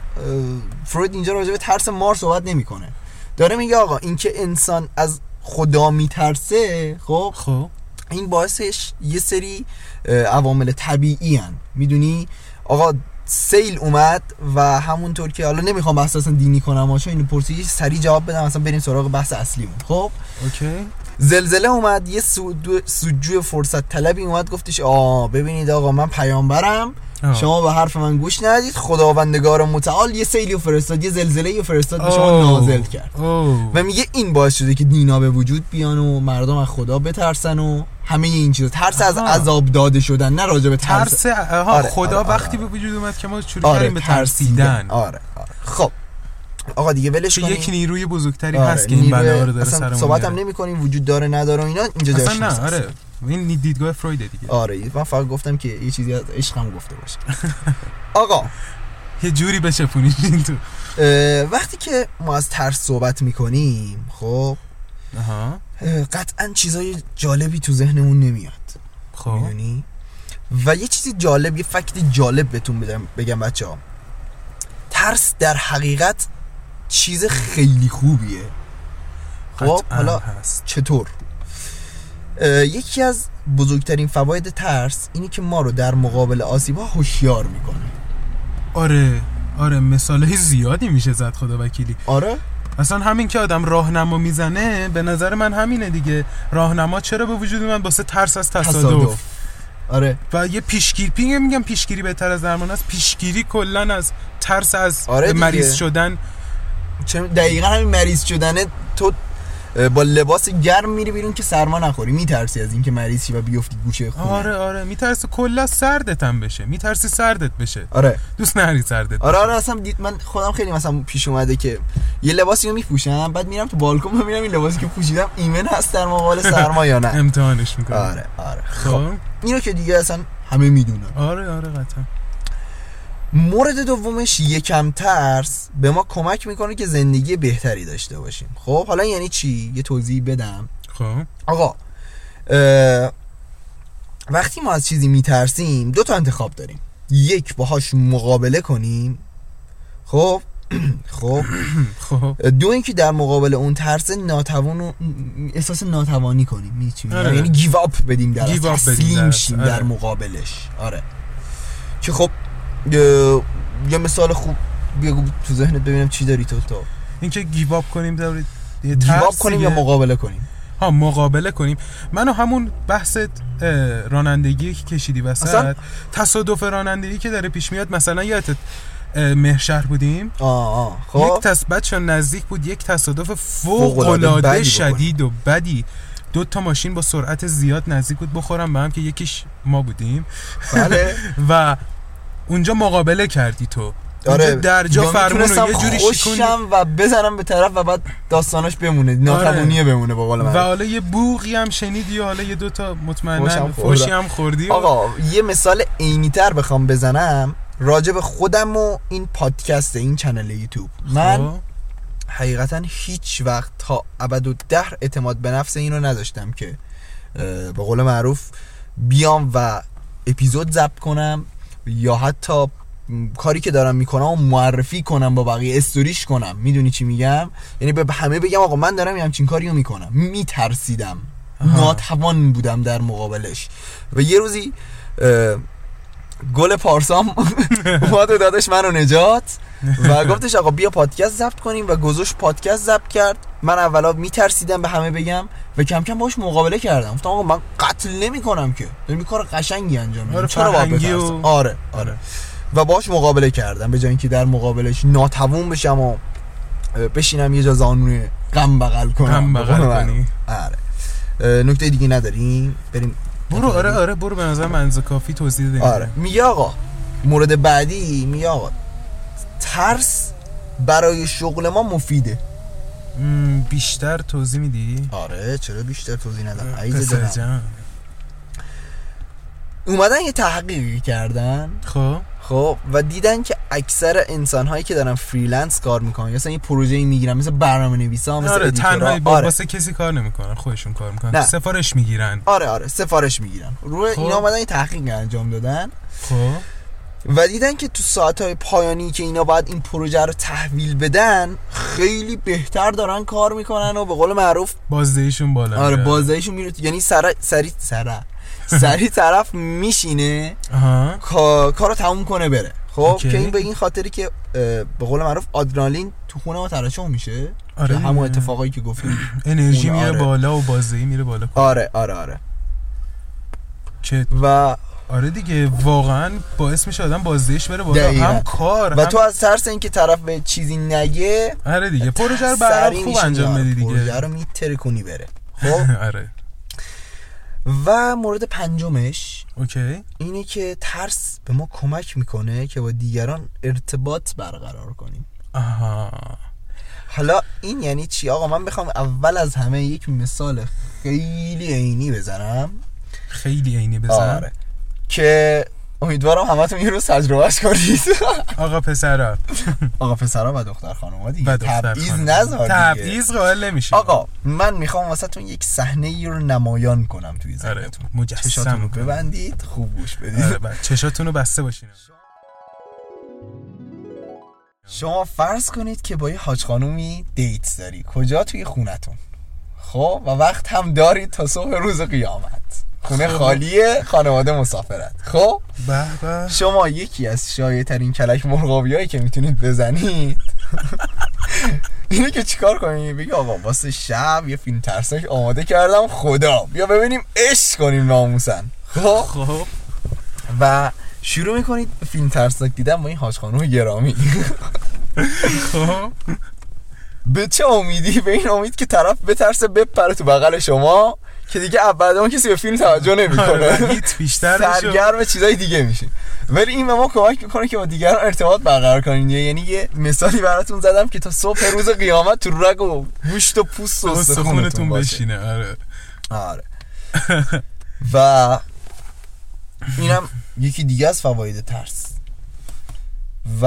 فروید اینجا راجع به ترس مار صحبت نمی‌کنه. داره میگه آقا اینکه انسان از خدا میترسه خب؟ خب. این باعثش یه سری عوامل طبیعی هن. می‌دونی؟ آقا سیل اومد و همونطور که حالا نمی‌خوام بحث اصلا دینی کنم آشا اینو پرسیدی سریع جواب بدم اصلا بریم سراغ بحث اصلیمون. خب؟ اوکی. زلزله اومد یه سودجوی فرصت طلبی اومد گفتش آ ببینید آقا من پیامبرم. شما به حرف من گوش ندید خداوندگار متعال یه سیلی و فرستاد یه زلزله و فرستاد به شما. نازل کرد اوه. و میگه این باعث شده که دینا به وجود بیان و مردم از خدا بترسن و همه این چیزا ترس از. عذاب داده شدن نه راجع به ترس, ترس آها آره، خدا آره، وقتی آره. به وجود اومد که ما شروع آره کردیم به ترسیدن آره آره خب آقا دیگه ولش کنیم یک نیروی بزرگتری آره، هست که این بلا رو داره سرمون صحبت هم میاره. نمی کنیم وجود داره نداره و اینا اینجا نیست نه. آره این دیدگاه فرویده دیگه. آره من فقط گفتم که یه چیزی از عشق هم گفته باشه. آقا. یه جوری بچپونیش این تو. وقتی که ما از ترس صحبت می‌کنیم خب قطعا چیزای جالبی تو ذهنمون نمیاد. خب. می‌دونی؟ و یه چیزی جالب یه فکت جالب بهتون بدم بگم بچه ها ترس در حقیقت چیز خیلی خوبیه. خب حالا هست. چطور؟ یکی از بزرگترین فواید ترس اینی که ما رو در مقابل آسیب ها هوشیار می‌کنه. آره آره مثال زیادی میشه زد خدا وکیلی. آره؟ اصلا همین که آدم راهنما می‌زنه به نظر من همینه دیگه. راهنما چرا به وجود من واسه ترس از تصادف. تصادف. آره. و یه پیشگیری پینگ میگم پیشگیری بهتر از درمان است. پیشگیری کلا از ترس از آره. مریض شدن. چه دقیقا همین مریض شدنه تو با لباس گرم میری بیرون که سرما نخوری. میترسی از اینکه مریض شی و بیفتی گوشه خونه. آره آره. میترسی کلا سردت هم بشه. میترسی سردت بشه. آره. دوست نداری سردت آره. آره اصلا دید من خودم خیلی مثلا پیش اومده که یه لباسی رو میپوشم بعد میرم تو بالکن ببینم این لباسی که پوشیدم ایمن هست در مقابل سرما یا نه. امتحانش می‌کنه آره آره. خب. خب. اینو که دیگه اصلا همه می‌دونن. آره آره قطعا. مورد دومش یکم ترس به ما کمک می‌کنه که زندگی بهتری داشته باشیم. خب حالا یعنی چی؟ یه توضیح بدم. خب. آقا وقتی ما از چیزی میترسیم دو تا انتخاب داریم. یک باهاش مقابله کنیم. خب؟ خب. خب. دو اینکه در مقابل اون ترس ناتوان و احساس ناتوانی کنیم؟ آره. یعنی give up بدیم در Give up بدیم تسلیم در- شیم آره. در مقابلش. آره. که خب یه مثال خوب بگو تو ذهنت ببینم چی داری تو تو اینکه give up کنیم در یه give ترس up کنیم یا. مقابله کنیم؟ ها مقابله کنیم. منو همون بحث رانندگی که کشیدی وسط اصلا- تصادف رانندگی که داره پیش میاد مثلا یادت اه، مهرشهر بودیم؟ آه آه. خب؟ یک تص... بچه نزدیک بود یک تصادف فوق العاده شدید و بدی. دو تا ماشین با سرعت زیاد نزدیک بود بخورم به هم که یکیش ما بودیم. بله. و اونجا مقابله کردی تو. آره. اونجا در جا یا فرمون یه جوری خوشم و بزنم به طرف و بعد داستاناش بمونه. ناتوانیه بمونه با قول و من. حالا یه بوغی هم شنیدی و حالا یه دوتا مطمئنا. فوشی هم خوردی و- آقا یه مثال عینی‌تر بخوام بزنم راجع به خودم و این پادکست این چنل یوتیوب. من خب. حقیقتا هیچ وقت تا ابد و دهر اعتماد به نفس اینو نداشتم که به قول معروف بیام و اپیزود ضبط کنم یا حتی کاری که دارم می‌کنم و معرفی کنم با بقیه استوریش کنم. می‌دونی چی میگم؟ یعنی به همه بگم آقا من دارم یه همچین کاری رو می‌کنم. میترسیدم. ناتوان بودم در مقابلش. و یه روزی گل پارسام اومد و دادش منو نجات. و گفتش آقا بیا پادکست ضبط کنیم و گذاشت پادکست ضبط کرد. من اولا میترسیدم به همه بگم و کم کم باش مقابله کردم. گفتم آقا من قتل نمی کنم که دارم کار قشنگی انجام میدم آره، چرا و- آره آره. و باش مقابله کردم به جای اینکه در مقابلش ناتوان بشم و بشینم یه جا زانوی غم بغل کنم. غم بغل. کنی. آره. نکته دیگه نداریم. بریم برو آره آره برو به نظر منزه کافی توضیح آره. میگه آقا مورد بعدی میگه آقا ترس برای شغل ما مفیده. بیشتر توضیح میدی؟ آره چرا بیشتر توضیح ندم؟ عیز اومدن یه تحقیقی کردن. خب. خب و دیدن که اکثر انسان هایی که دارن freelance کار می‌کنن یا مثلا یه پروژه می‌گیرن مثل برنامه نویسا مثل آره. تنهایی با آره. واسه کسی کار نمی‌کنن خودشون کار می‌کنن. نه. سفارش می‌گیرن. آره آره سفارش می‌گیرن. روی خب. اینا اومدن یه تحقیق انجام دادن. خب. و دیدن که تو ساعتهای پایانی که اینا باید این پروژه رو تحویل بدن خیلی بهتر دارن کار می‌کنن و به قول معروف بازدهیشون بالا آره. بازدهیشون میره یعنی سر سری سر سری طرف میشینه کا- کارو تموم کنه بره خب اوکی. که این به این خاطری که به قول معروف آدرنالین تو خونه ما ترشح میشه آره همون. اتفاقایی که گفتیم انرژی میره آره. بالا و بازدهی میره بالا آره آره آره که و آره دیگه واقعا باعث میشه آدم بازدهیش بره بالا. هم کار و هم... تو از ترس اینکه طرف به چیزی نگه آره دیگه پروژه رو برام خوب انجام بدی پروژه دیگه رو میتره کنی بره. خب؟ آره. و مورد پنجمش اوکی. اینه که ترس به ما کمک می‌کنه که با دیگران ارتباط برقرار کنیم. آها. حالا این یعنی چی؟ آقا من بخوام اول از همه یک مثال خیلی عینی بزنم. خیلی عینی بزن. آره. که امیدوارم همتون یه روز تجربهش کنید. آقا پسرا. آقا پسرا و دختر خانوما دیگه. تبعیض. نذار. تبعیض قائل نمیشه آقا من می‌خوام واسهتون یک صحنه ای رو نمایان کنم توی آره ذهنتون. مجسم رو. ببندید خوب گوش بدید. آره بعد چشاتون رو بسته باشین. شما فرض کنید که با یه حاج خانومی دیت داری. کجا؟ توی خونتون. خب؟ و وقت هم دارید تا صبح روز قیامت. خونه. خالیه خانواده مسافرت. خب؟ به شما یکی از شایع ترین کلک مرغابی هایی که می‌تونید بزنید. اینه که چیکار کنید بگی آقا واسه شب یه فیلم ترسناک آماده کردم خدا. بیا ببینیم عشق کنیم ناموسن. خب؟ خب. و شروع می‌کنید به فیلم ترسناک دیدن با این حاج خانم گرامی. خب. به چه امیدی؟ به این امید که طرف بترسه بپره تو بغل شما؟ که دیگه بعد اون کسی به فیلم توجه آره، نمی‌کنه. هیت بیشتر. سرگرم چیزای دیگه میشه ولی این به ما کمک می‌کنه که با دیگران ارتباط برقرار کنیم. یعنی یه مثالی براتون زدم که تا صبح روز قیامت تو رگ و گوشت و پوست و استخونتون باشه بشینه آره. آره. و اینم یکی دیگه از فواید ترس. و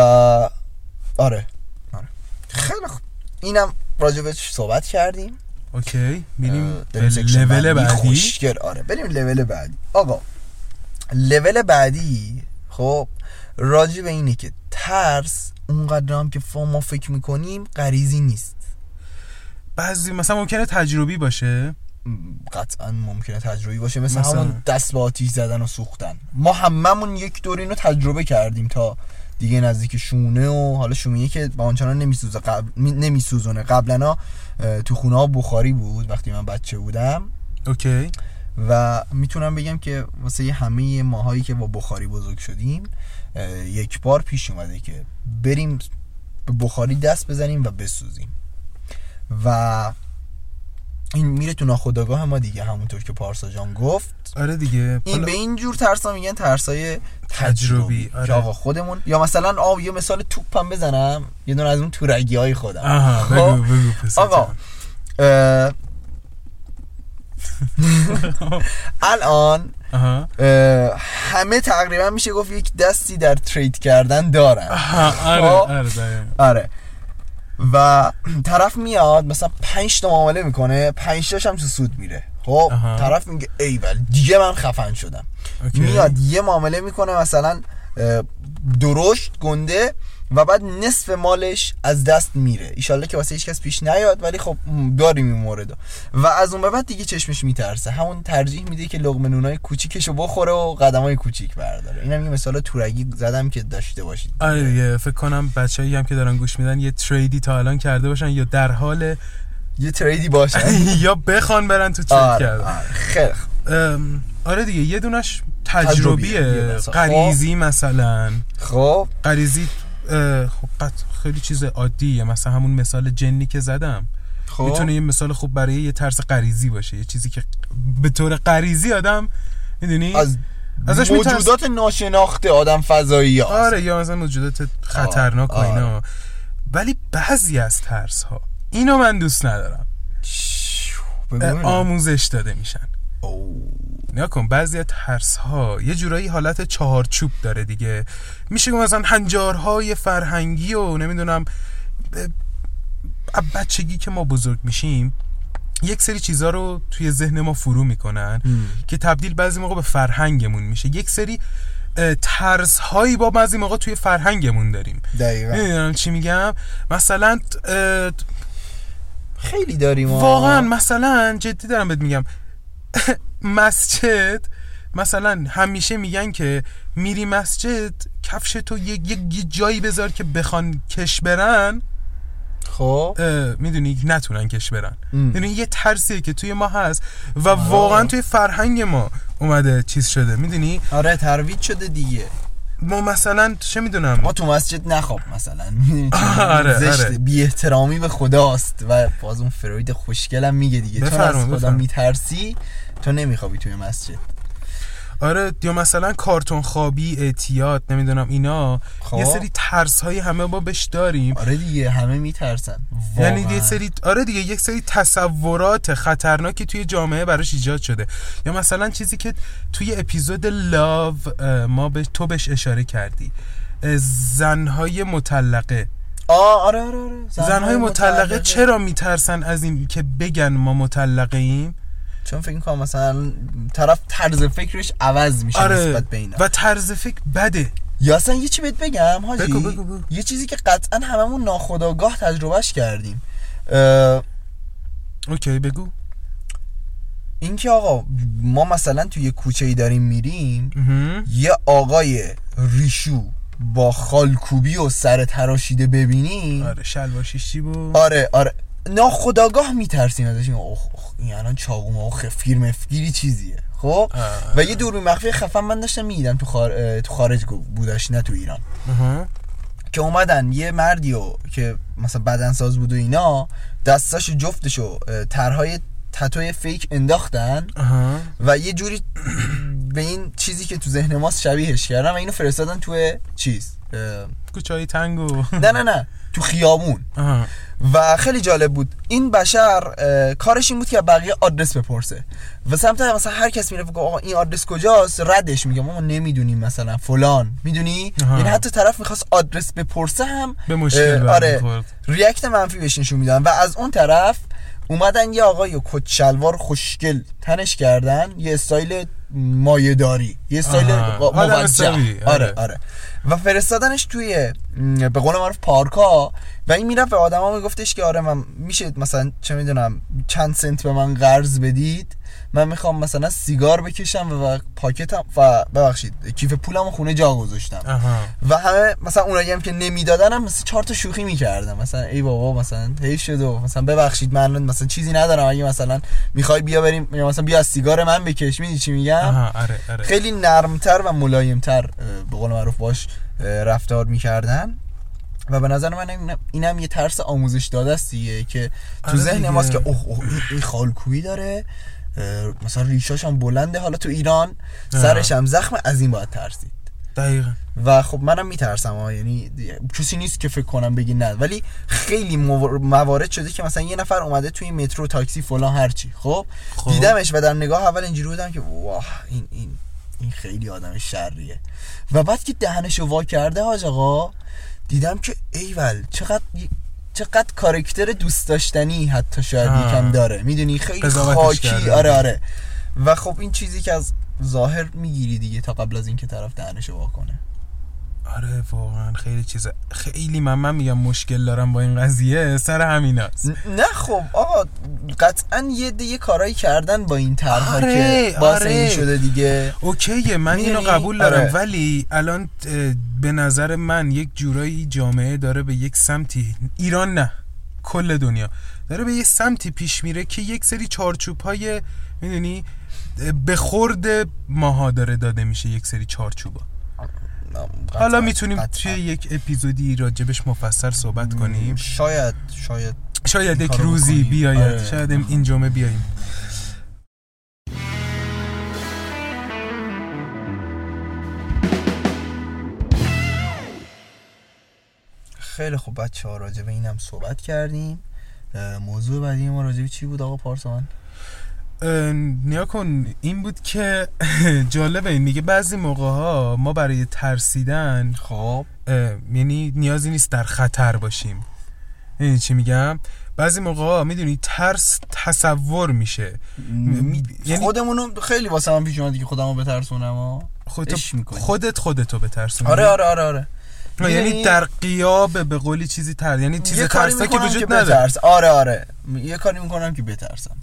آره آره. خیلی خوب. اینم راجبش صحبت کردیم. اوکی میریم لول بعدی. خوشگل. آره بریم لول بعدی. آقا لول بعدی خب راجع به اینه که ترس اونقدر هم که ما فکر می‌کنیم غریزی نیست. بعضی مثلا ممکنه تجربی باشه. قطعا ممکنه تجربی باشه. مثل مثلا؟ همون دست به آتیش زدن و سوختن. ما هممون یک دور اینو تجربه کردیم تا دیگه نزدیک شونه و حالا شومیه که با آنچنان نمیسوزه قبل می- نمیسوزونه. قبلا تو خونه ها بخاری بود وقتی من بچه بودم. اوکی. و می‌تونم بگم که واسه همه ماهایی که با بخاری بزرگ شدیم یک بار پیش اومده که بریم به بخاری دست بزنیم و بسوزیم. و این میره تو ناخودآگاه ما دیگه همونطور که پارسا جان گفت آره دیگه این به این جور ترسا میگن ترسای تجربی، تجربی آره. که آقا خودمون یا مثلا آب یه مثال توپم بزنم یه دونه از اون تورگی های خودم آها خب؟ بگو بگو پسر آقا. اه، الان همه تقریبا میشه گفت یک دستی در ترید کردن دارن آره خب؟ آره. آره و طرف میاد مثلا پنج تا معامله می‌کنه پنج تاش هم تو سود میره خب. طرف میگه ای ول دیگه من خفن شدم اوکی. میاد یه معامله می‌کنه مثلا درشت گنده و بعد نصف مالش از دست میره ایشالله که واسه هیچ کس پیش نیاد ولی خب داریم این موردو و از اون به بعد دیگه چشمش میترسه همون ترجیح میده که لقمه نونای کوچیکشو بخوره و قدمای کوچیک برداره اینم یه مثال تورگی زدم که داشته باشید آره دیگه فکر کنم بچه‌ای هم که دارن گوش میدن یه تریدی تا الان کرده باشن یا در حال یه تریدی باشه یا بخوان برن تو ترید آره, کردن آره. خیلی. ام، آره دیگه یه دونش تجربیه. تجربیه یه مثلا. غریزی مثلا خب غریزی خب خیلی چیز عادیه. مثلا همون مثال جنی که زدم. خب. می‌تونه یه مثال خوب برای یه ترس غریزی باشه. یه چیزی که به طور غریزی آدم می‌دونی؟ از ازش میترس- موجودات ناشناخته آدم فضایی ها آره یا مثلا موجودات خطرناک و آره. اینا. ولی بعضی از ترس ها اینو من دوست ندارم. آموزش داده میشن. نیا کن بعضی از ترس ها یه جورایی حالت چهارچوب داره دیگه. میشه که مثلا هنجارهای فرهنگی و نمی‌دونم بچگی که ما بزرگ میشیم یک سری چیزها رو توی ذهن ما فرو می‌کنن که تبدیل بعضی موقع به فرهنگمون میشه. یک سری ترس هایی با بعضی موقع توی فرهنگمون داریم. دقیقا. نمی‌دونم چی میگم؟ مثلا خیلی داریم. واقعا مثلا جدی دارم بهت میگم. مسجد مثلا همیشه میگن که میری مسجد کفش تو یه, یه, یه جایی بذار که بخوان کش برن خب می‌دونی نتونن کش برن. می‌دونی یه ترسیه که توی ما هست و واقعا توی فرهنگ ما اومده چیز شده می‌دونی آره ترویج شده دیگه ما مثلا چه می‌دونم ما تو مسجد نخواب مثلا می‌دونی چی؟ آره، زشته. آره. بی احترامی به خداست و باز اون فروید خوشگلم میگه دیگه چون از خدا. میترسی تو نمیخوابی توی مسجد. آره یا مثلا کارتون خوابی اعتیاد نمی‌دونم اینا. خب. یه سری ترس هایی همه ما بهش داریم. آره دیگه همه میترسن. یعنی. یه سری آره دیگه یک سری تصورات خطرناکی توی جامعه براش ایجاد شده. یا مثلا چیزی که توی اپیزود لاو ما به تو بهش اشاره کردی. زنهای مطلقه. آه آره آره آره. زنهای مطلقه چرا میترسن از این که بگن ما مطلقه ایم چون فکر کنم مثلا طرف طرز فکرش عوض میشه آره. نسبت به اینا. و طرز فکر بده. یا اصلا یه چی بهت بگم حاجی؟ بگو، بگو، بگو. یه چیزی که قطعا هممون ناخداگاه تجربهش کردیم. اه، اوکی بگو. اینکه آقا ما مثلا توی یه کوچه ای داریم میریم. یه آقای ریشو با خالکوبی و سر تراشیده ببینیم. آره شلوار شیشتی بود؟ آره آره. ناخداگاه میترسیم ازش اوه این الان چاقو ما خفگیر مفگیری چیزیه خب. و یه دوربین مخفی خفن من داشتم می‌دیدم تو, خار... تو خارج بودش نه تو ایران. که اومدن یه مردیو که مثلا بدنساز بود و اینا دستاشو جفتشو اه، طرحهای تتوی فیک انداختن. و یه جوری به این چیزی که تو ذهن ماست شبیهش کردن و اینو فرستادن توی چیز های تنگو نه نه نه تو خیابون. و خیلی جالب بود. این بشر کارش این بود که بقیه آدرس بپرسه. و سمت مثلا هر کس میره بگه آقا این آدرس کجاست؟ ردش میگه. ما نمی‌دونیم مثلا. فلان. می‌دونی. یعنی حتی طرف می‌خواست آدرس بپرسه هم به مشکل آره. ریاکت منفی بهش نشون میدن و از اون طرف اومدن یه آقای کت شلوار خوشگل تنش کردن. یه استایل مایه داری یه آدم موجه. آره آره. آره. و فرستادنش توی به قول معروف پارکا و این می‌رفت به آدما میگفتش که آره من میشه مثلا چه می‌دونم چند سنت به من قرض بدید. من می‌خوام مثلا سیگار بکشم و پاکتم و ببخشید کیف پولم خونه جا گذاشتم. و همه مثلا اونایی هم که نمی‌دادن هم مثلا چهار تا شوخی می‌کردم. مثلا ای بابا مثلا هی شد و مثلا ببخشید من مثلا چیزی ندارم. اگه مثلا می‌خوای بیا بریم یا مثلا بیا از سیگار من بکش. می‌دونی چی میگم؟ آره آره. خیلی نرمتر و ملایمتر به قول معروف باش رفتار می‌کردن. و به نظر من اینم, یه ترس آموزش داده است دیگه که تو آره ذهن. ماست که اوه اوه این, خالکویی داره. مثلا ریشاش هم بلنده. حالا تو ایران. سرش هم زخم از این باید ترسید. دقیقا. و خب منم میترسم ها یعنی کسی نیست که فکر کنم بگی نه. ولی خیلی موارد شده که مثلا یه نفر اومده توی مترو تاکسی فلان هرچی خب؟ خب. دیدمش و در نگاه اول اینجوری بودم که واه این این این خیلی آدم شریه. و بعد که دهنشو وا کرده حاج آقا دیدم که ایول چقدر چقدر کارکتر دوست داشتنی حتی شاید آه. یکم داره. می‌دونی؟ خیلی خاکی. کرده. آره آره. و خب این چیزی که از ظاهر می‌گیری دیگه تا قبل از اینکه طرف دهنشو وا کنه. آره واقعا خیلی چیزه خیلی من من میگم مشکل دارم با این قضیه سر همیناست نه خب آقا قطعا یه دیگه کارایی کردن با این طرح آره، که باعث آره. این شده دیگه اوکیه من اینو می‌دونی؟ قبول دارم آره. ولی الان به نظر من یک جورایی جامعه داره به یک سمتی ایران نه کل دنیا داره به یک سمتی پیش میره که یک سری چارچوب های می‌دونی به خورد ماها داره داده میشه یک سری چارچوبا حالا می‌تونیم. توی یک اپیزودی راجبش مفصل صحبت کنیم شاید شاید شاید یک روزی. بیاید آره. شاید این جمعه بیاییم خیلی خوب بچه ها راجع به اینم صحبت کردیم موضوع بعدی ما راجع به چی بود آقا پارسان نیا کن. این بود که جالبه. این میگه بعضی موقع ها ما برای ترسیدن خب. یعنی نیازی نیست در خطر باشیم. یعنی چی میگم؟ بعضی موقع ها می‌دونی ترس تصور میشه. می- یعنی- خودمونو خیلی واسه من پیش اومده که خودمو بترسونم ها خودت خودتو بترسونی. آره آره آره آره. یعنی می‌دونی؟ در قیاب به قولی چیزی تر یعنی چیز می‌کنم که وجود نداره آره آره. یه کاری می‌کنم که بترسم.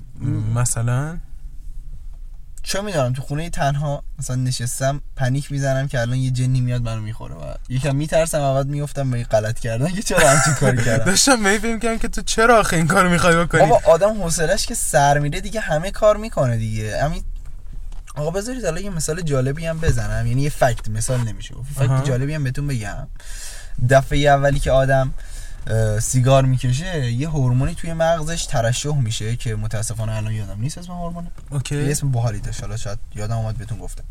مثلا؟ چه می‌دونم تو خونه تنها مثلا نشستم پنیک می‌زنم که الان یه جنی میاد منو می‌خوره و یکم میترسم و بعد میفتم به غلط کردن که چرا همچین کاری کردم. داشتم می کردم که تو چرا آخه این کارو می‌خوای بکنی؟ بابا آدم حوصلش که سر میره دیگه همه کار می‌کنه دیگه. همین آقا بذارید حالا یه مثال جالبی هم بزنم. یعنی یه فکت مثال نمیشه. فکت جالبی هم بهتون بگم. دفعه اولی که آدم سیگار می‌کشه یه هورمونی توی مغزش ترشح میشه که متاسفانه الان یادم نیست اسم هورمون. اوکی. اسم باحالی داشت حالا شاید یادم اومد بهتون گفتم.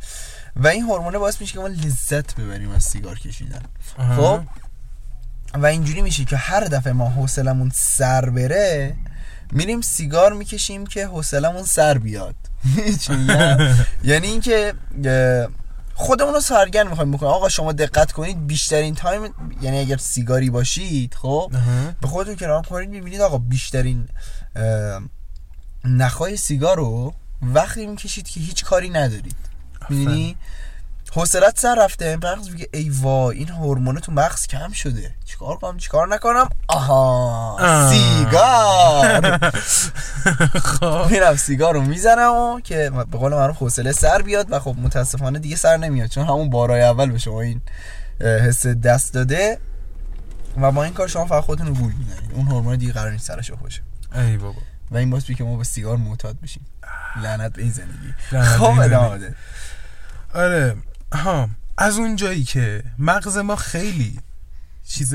و این هورمونه باعث میشه که ما لذت ببریم از سیگار کشیدن. خب؟ و اینجوری میشه که هر دفعه ما حوصلمون سر بره میریم سیگار می‌کشیم که حوصلمون سر بیاد؟ یعنی اینکه خودمون رو سرگرم می‌خوایم بکنیم. آقا شما دقت کنید بیشترین تایم یعنی اگر سیگاری باشید خب. به خودتون نگاه کنید می‌بینید آقا بیشترین نخای سیگار رو وقتی می‌کشید که هیچ کاری ندارید. می‌دونی؟ حوصلت سر رفته مغز میگه ای وای این هورمون تو مغز کم شده. چیکار کنم؟ چیکار نکنم؟ آها آه. سیگار. خب. میرم سیگار رو می‌زنم و که به قول معروف حوصله سر بیاد و خب متاسفانه دیگه سر نمیاد. چون همون بارای اول به شما این حس دست داده و با این کار شما فقط خودتون رو گول می‌زنید. اون هورمون دیگه قرار نیست سرش خوشه ای بابا. و این باعث که ما به سیگار معتاد بشیم. لعنت به این زندگی. خب ادامه آره. ها از اون جایی که مغز ما خیلی چیز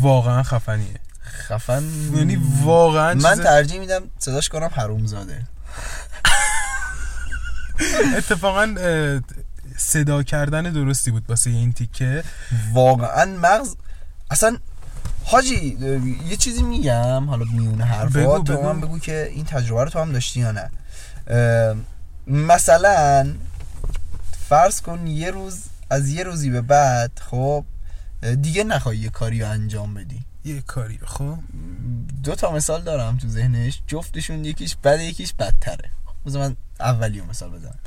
واقعا خفنیه. خفن؟ یعنی واقعا من چیز ترجیح میدم صداش کنم حرومزاده. اتفاقا اه، صدا کردن درستی بود واسه این تیکه. واقعا مغز اصلا حاجی یه چیزی میگم حالا میونه حرفا بگو، تو بگو. من بگو که این تجربه رو تو هم داشتی یا نه. مثلا فرض کن یه روز از یه روزی به بعد خب دیگه نخوای یه کاری رو انجام بدی. یه کاری خب؟ دو تا مثال دارم تو ذهنش. جفتشون یکیش بده یکیش بدتره. بذار من اولیو مثال بزنم.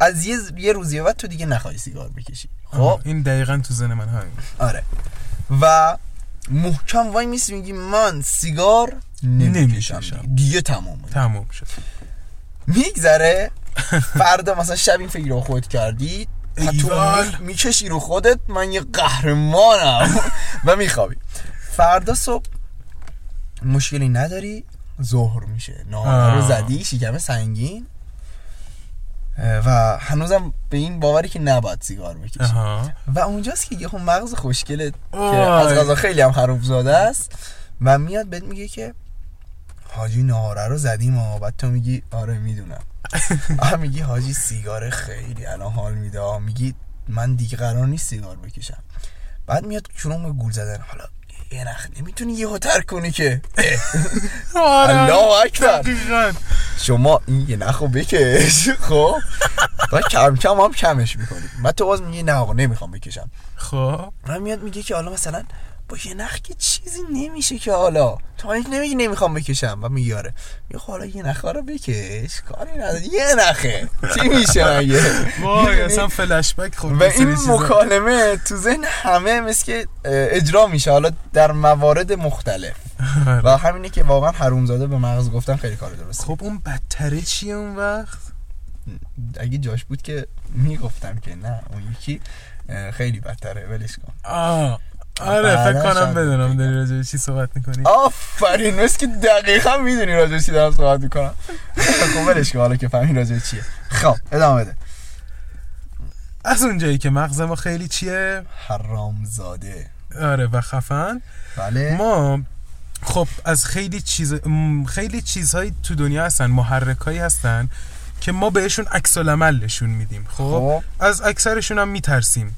از یه یه روزی بعد تو دیگه نخوای سیگار بکشی. خب؟ این دقیقا تو زن من همین آره. و محکم وای میسی میگی من سیگار نمی‌کشم. دیگه. تمام تموم شد. میگذره فردا مثلا شب این فکر رو خود کردی تو می‌کشی رو خودت من یه قهرمانم. و میخوابی. فردا صبح مشکلی نداری ظهر میشه. نهار رو. زدی شکم سنگین. و هنوزم به این باوری که نباید سیگار بکشی آها. و اونجاست که یه خب مغز خوشگله که. از غذا خیلی هم حروف زاده است. و میاد بهت میگه که حاجی نهاره رو زدیم و بعد تو میگی آره می‌دونم. آه میگی حاجی سیگار خیلی الان حال میده. میگی من دیگه قرار نیست سیگار بکشم. بعد میاد شروع به گول زدن. حالا یه نخ نمی‌تونی یهو ترک کنی که. اه، الله اکبر. شما این یه نخو بکش. خب؟ و کم کم هم کمش می‌کنی. من تو باز میگی نه آقا نمی‌خوام بکشم. خب. من میاد میگه که حالا مثلا با یه نخ که چیزی نمیشه که حالا. تو نمیگی نمی‌خوام بکشم و میگه آره میگه خب حالا یه نخه رو بکش. کاری نداره. یه نخه. چی میشه مگه؟ وای؟ اصلا فلش بک و این مکالمه تو ذهن همه مثل که اجرا میشه. حالا در موارد مختلف. و همینه که واقعا حرومزاده به مغز گفتن خیلی کار درسته. خب اون بدتره چیه اون وقت؟ اگه جاش بود که می‌گفتم که نه اون یکی خیلی بدتره. ولش کن. آه. آره فکر کنم بدونم. داری راجع به چی صحبت می‌کنی. آفرین مثل که دقیقا می‌دونی راجع چی دارم صحبت می‌کنم. خب ولش کن حالا که فهمی راجع چیه. خب ادامه بده. از اونجایی که مغز ما خیلی چیه؟ حرامزاده. آره و خفن. بله. ما خب از خیلی چیز خیلی چیزهایی تو دنیا هستن محرکایی هستن که ما بهشون عکس العمل نشون میدیم خب؟ خب. از اکثرشون هم میترسیم.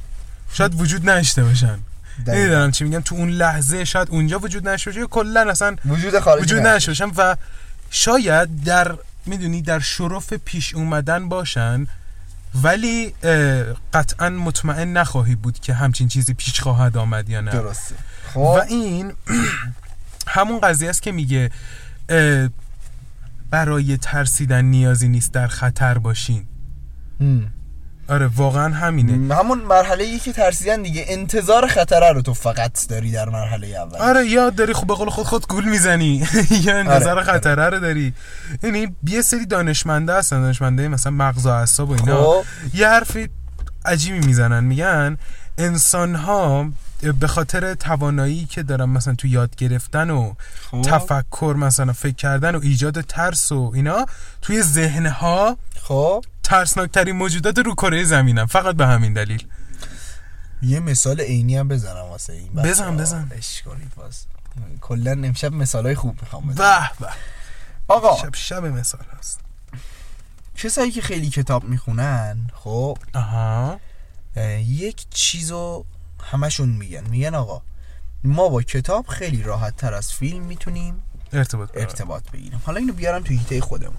شاید وجود نداشته باشن. نمی‌دونم چی میگم تو اون لحظه شاید اونجا وجود باشه یا کلا اصلا وجود خارجی وجود باشن و شاید در می‌دونی در شرف پیش اومدن باشن ولی قطعا مطمئن نخواهی بود که همچین چیزی پیش خواهد آمد یا نه. درسته. خب. و این همون قضیه است که میگه برای ترسیدن نیازی نیست در خطر باشین. هم. آره واقعا همینه. همون مرحله ای که ترسیدن دیگه انتظار خطره رو تو فقط داری در مرحله اول. آره یا داری خب به قول خود خود گول می‌زنی. یا انتظار آره. خطره رو داری. یعنی یه سری دانشمنده هستن دانشمنده مثلا مغز و اعصاب و اینا. خب. یه حرفی عجیبی می‌زنن میگن انسان ها به خاطر توانایی که دارن مثلا تو یاد گرفتن و خب. تفکر مثلا فکر کردن و ایجاد ترس و اینا توی ذهنها خب. ترسناکترین موجودات رو کره زمینن فقط به همین دلیل. یه مثال عینی هم بزنم واسه این. بزن، بزن. کنید باز. کلا امشب مثالای خوب می‌خوام بزنم. به به. آقا. شب شب مثال هست. کسایی که خیلی کتاب می‌خونن خب آها. اه، یک چیزو همشون میگن. میگن آقا ما با کتاب خیلی راحت تر از فیلم می‌تونیم ارتباط برقرار. ارتباط بگیریم. حالا اینو بیارم تو هیته خودمون.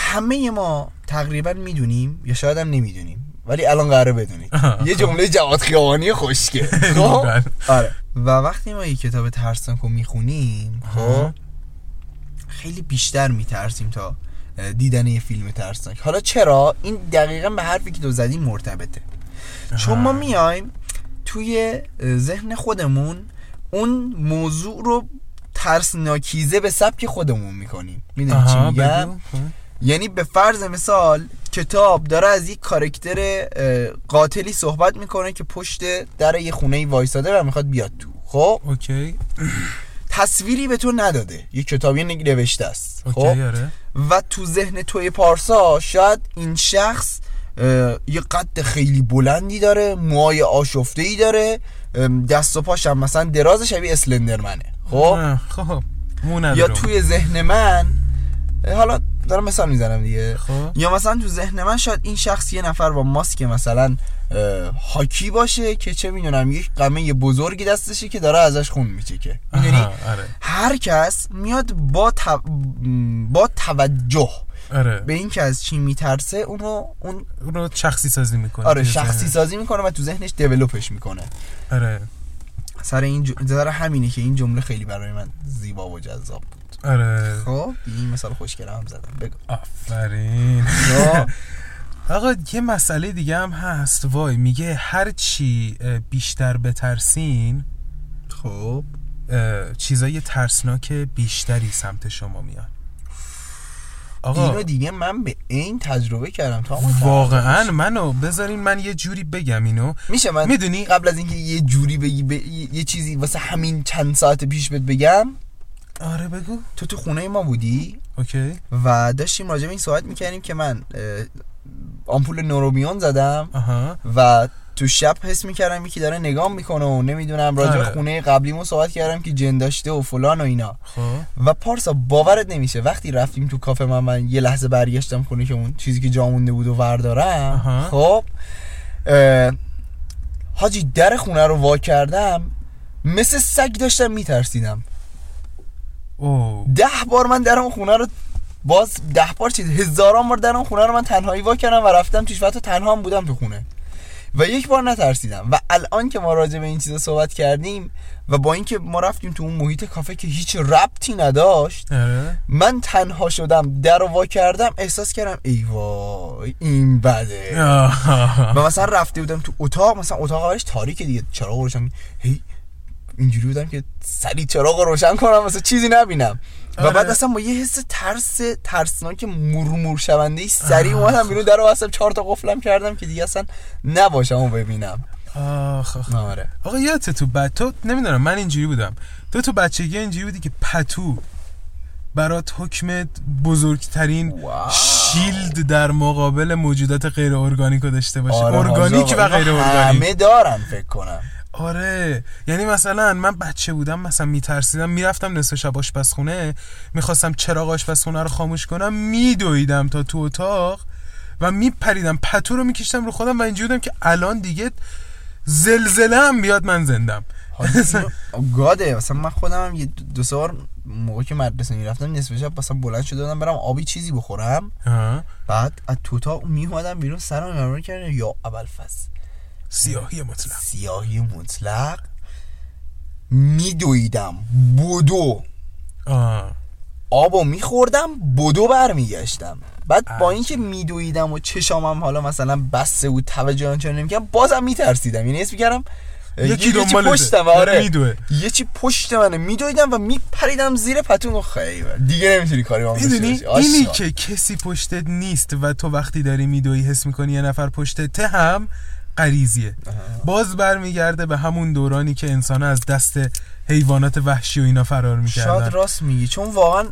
همه ما تقریبا می‌دونیم یا شاید هم نمی‌دونیم ولی الان قراره بدونید یه جمله جواد خیابانی خوشگه خب؟ بله. آره. و وقتی ما یه کتاب ترسناک رو می‌خونیم خب. خیلی بیشتر میترسیم تا دیدن یه فیلم ترسناک. حالا چرا؟ این دقیقا به حرفی که تو زدی مرتبطه. چون ما میایم توی ذهن خودمون اون موضوع رو ترسناکیزه به سبک خودمون می‌کنیم. می‌دونی چی میگم؟ خب. یعنی به فرض مثال کتاب داره از یک کارکتر قاتلی صحبت می‌کنه که پشت در یه خونه وایساده و می‌خواد بیاد تو. خب؟ اوکی. تصویری به تو نداده. یه کتابی نوشته است. خب؟ آره. و تو ذهن توی پارسا شاید این شخص یه قد خیلی بلندی داره موهای آشفته ای داره دست و پاش هم مثلا دراز شبیه اسلندرمنه. خب؟ خب یا. توی ذهن من حالا دارم مثال می‌زنم دیگه. خب. یا مثلا تو ذهن من شاید این شخص یه نفر با ماسک مثلا هاکی باشه که چه می‌دونم یک قمه بزرگی دستشه که داره ازش خون میچکه. می‌دونی؟ آره. هر کس میاد با تو- با توجه آره. به این که از چی میترسه اونو اون اون رو شخصی سازی می‌کنه آره شخصی سازی می‌کنه و تو ذهنش دیولوپش می‌کنه. آره. سر این ج... همینه که این جمله خیلی برای من زیبا و جذاب بود. آره. خب این مثال خوشگله هم زدم. بگو. آفرین. آقا یه مسئله دیگه هم هست. وای میگه هر چی بیشتر بترسین خب. چیزای ترسناک بیشتری سمت شما میان. آقا. اینو دیگه من به این تجربه کردم تا واقعا؟ منو بذارین من یه جوری بگم اینو. میشه من می‌دونی؟ قبل از اینکه یه جوری بگی یه یه چیزی واسه همین چند ساعت پیش بهت بگم؟ آره بگو. تو تو خونه ما بودی؟ اوکی. و داشتیم راجع به این صحبت می‌کردیم که من آمپول نوروبیون زدم آها. و تو شب حس می‌کردم یکی داره نگام می‌کنه و نمی‌دونم راجع به آره. خونه قبلیمون صحبت کردم که جن داشته و فلان و اینا. خب. و پارسا باورت نمیشه وقتی رفتیم تو کافه من, من یه لحظه برگشتم خونه که اون چیزی که جا مونده بود و وردارم. خب حاجی در خونه رو وا کردم مثل سگ داشتم میترسیدم. ده بار من در اون خونه رو باز ده بار چیز هزاران بار در اون خونه رو من تنهایی وا کردم و رفتم توش و تنها هم بودم تو خونه. و یک بار نترسیدم. و الان که ما راجع به این چیزا صحبت کردیم و با اینکه ما رفتیم تو اون محیط کافه که هیچ ربطی نداشت آره. من تنها شدم در وا کردم احساس کردم ای وای این بده. آه. و مثلا رفته بودم تو اتاق مثلا اتاق اولش تاریکه دیگه چراغ روشن هی اینجوری بودم که سری چراغ رو روشن کنم مثلا چیزی نبینم. و آره. بعد اصلا با یه حس ترس ترسناک مرمور شونده ای سریع اومدم بیرون در بستم چهار تا قفلم کردم که دیگه اصلا نباشم و ببینم. آخ آخ. آره. آقا یادت تو تو نمی‌دونم من اینجوری بودم. تو تو بچگی اینجوری بودی که پتو برات حکم بزرگترین واو. شیلد در مقابل موجودات غیر ارگانیک رو داشته باشه. آره، ارگانیک و غیر ارگانیک. همه دارن فکر کنم. آره. یعنی مثلا من بچه بودم مثلا میترسیدم می‌رفتم نصف شب آشپزخونه می‌خواستم چراغ آشپزخونه رو خاموش کنم میدویدم تا تو اتاق و میپریدم. پتو رو میکشتم رو خودم و اینجوری بودم که الان دیگه زلزله هم بیاد من زندم. گاده. مثلا من خودم هم یه دو سه بار موقع که مدرسه می‌رفتم نصف شب مثلا بلند شده بودم برم آبی چیزی بخورم. بعد از تو اتاق میومدم بیرون سرم کردم. یا اول فصل سیاهی مطلق. سیاهی مطلق. میدویدم. بودو. آه. آبو میخوردم بدو برمیگشتم. بعد با اینکه میدویدم و چشامم حالا مثلا بسته بود توجه آنچه نمی‌کردم بازم میترسیدم. یعنی اسم می‌کردم یکی دنبالته. پشتم آره میدوه. یه چی پشت منه. میدویدم و میپریدم زیر پتون و خیلی دیگه نمی‌تونی کاری با می‌دونی. اینی که کسی پشتت نیست و تو وقتی داری میدوی حس می‌کنی یه نفر پشتت هم غریزیه. باز برمیگرده به همون دورانی که انسان از دست حیوانات وحشی و اینا فرار شاید می‌کردن راست میگی چون واقعا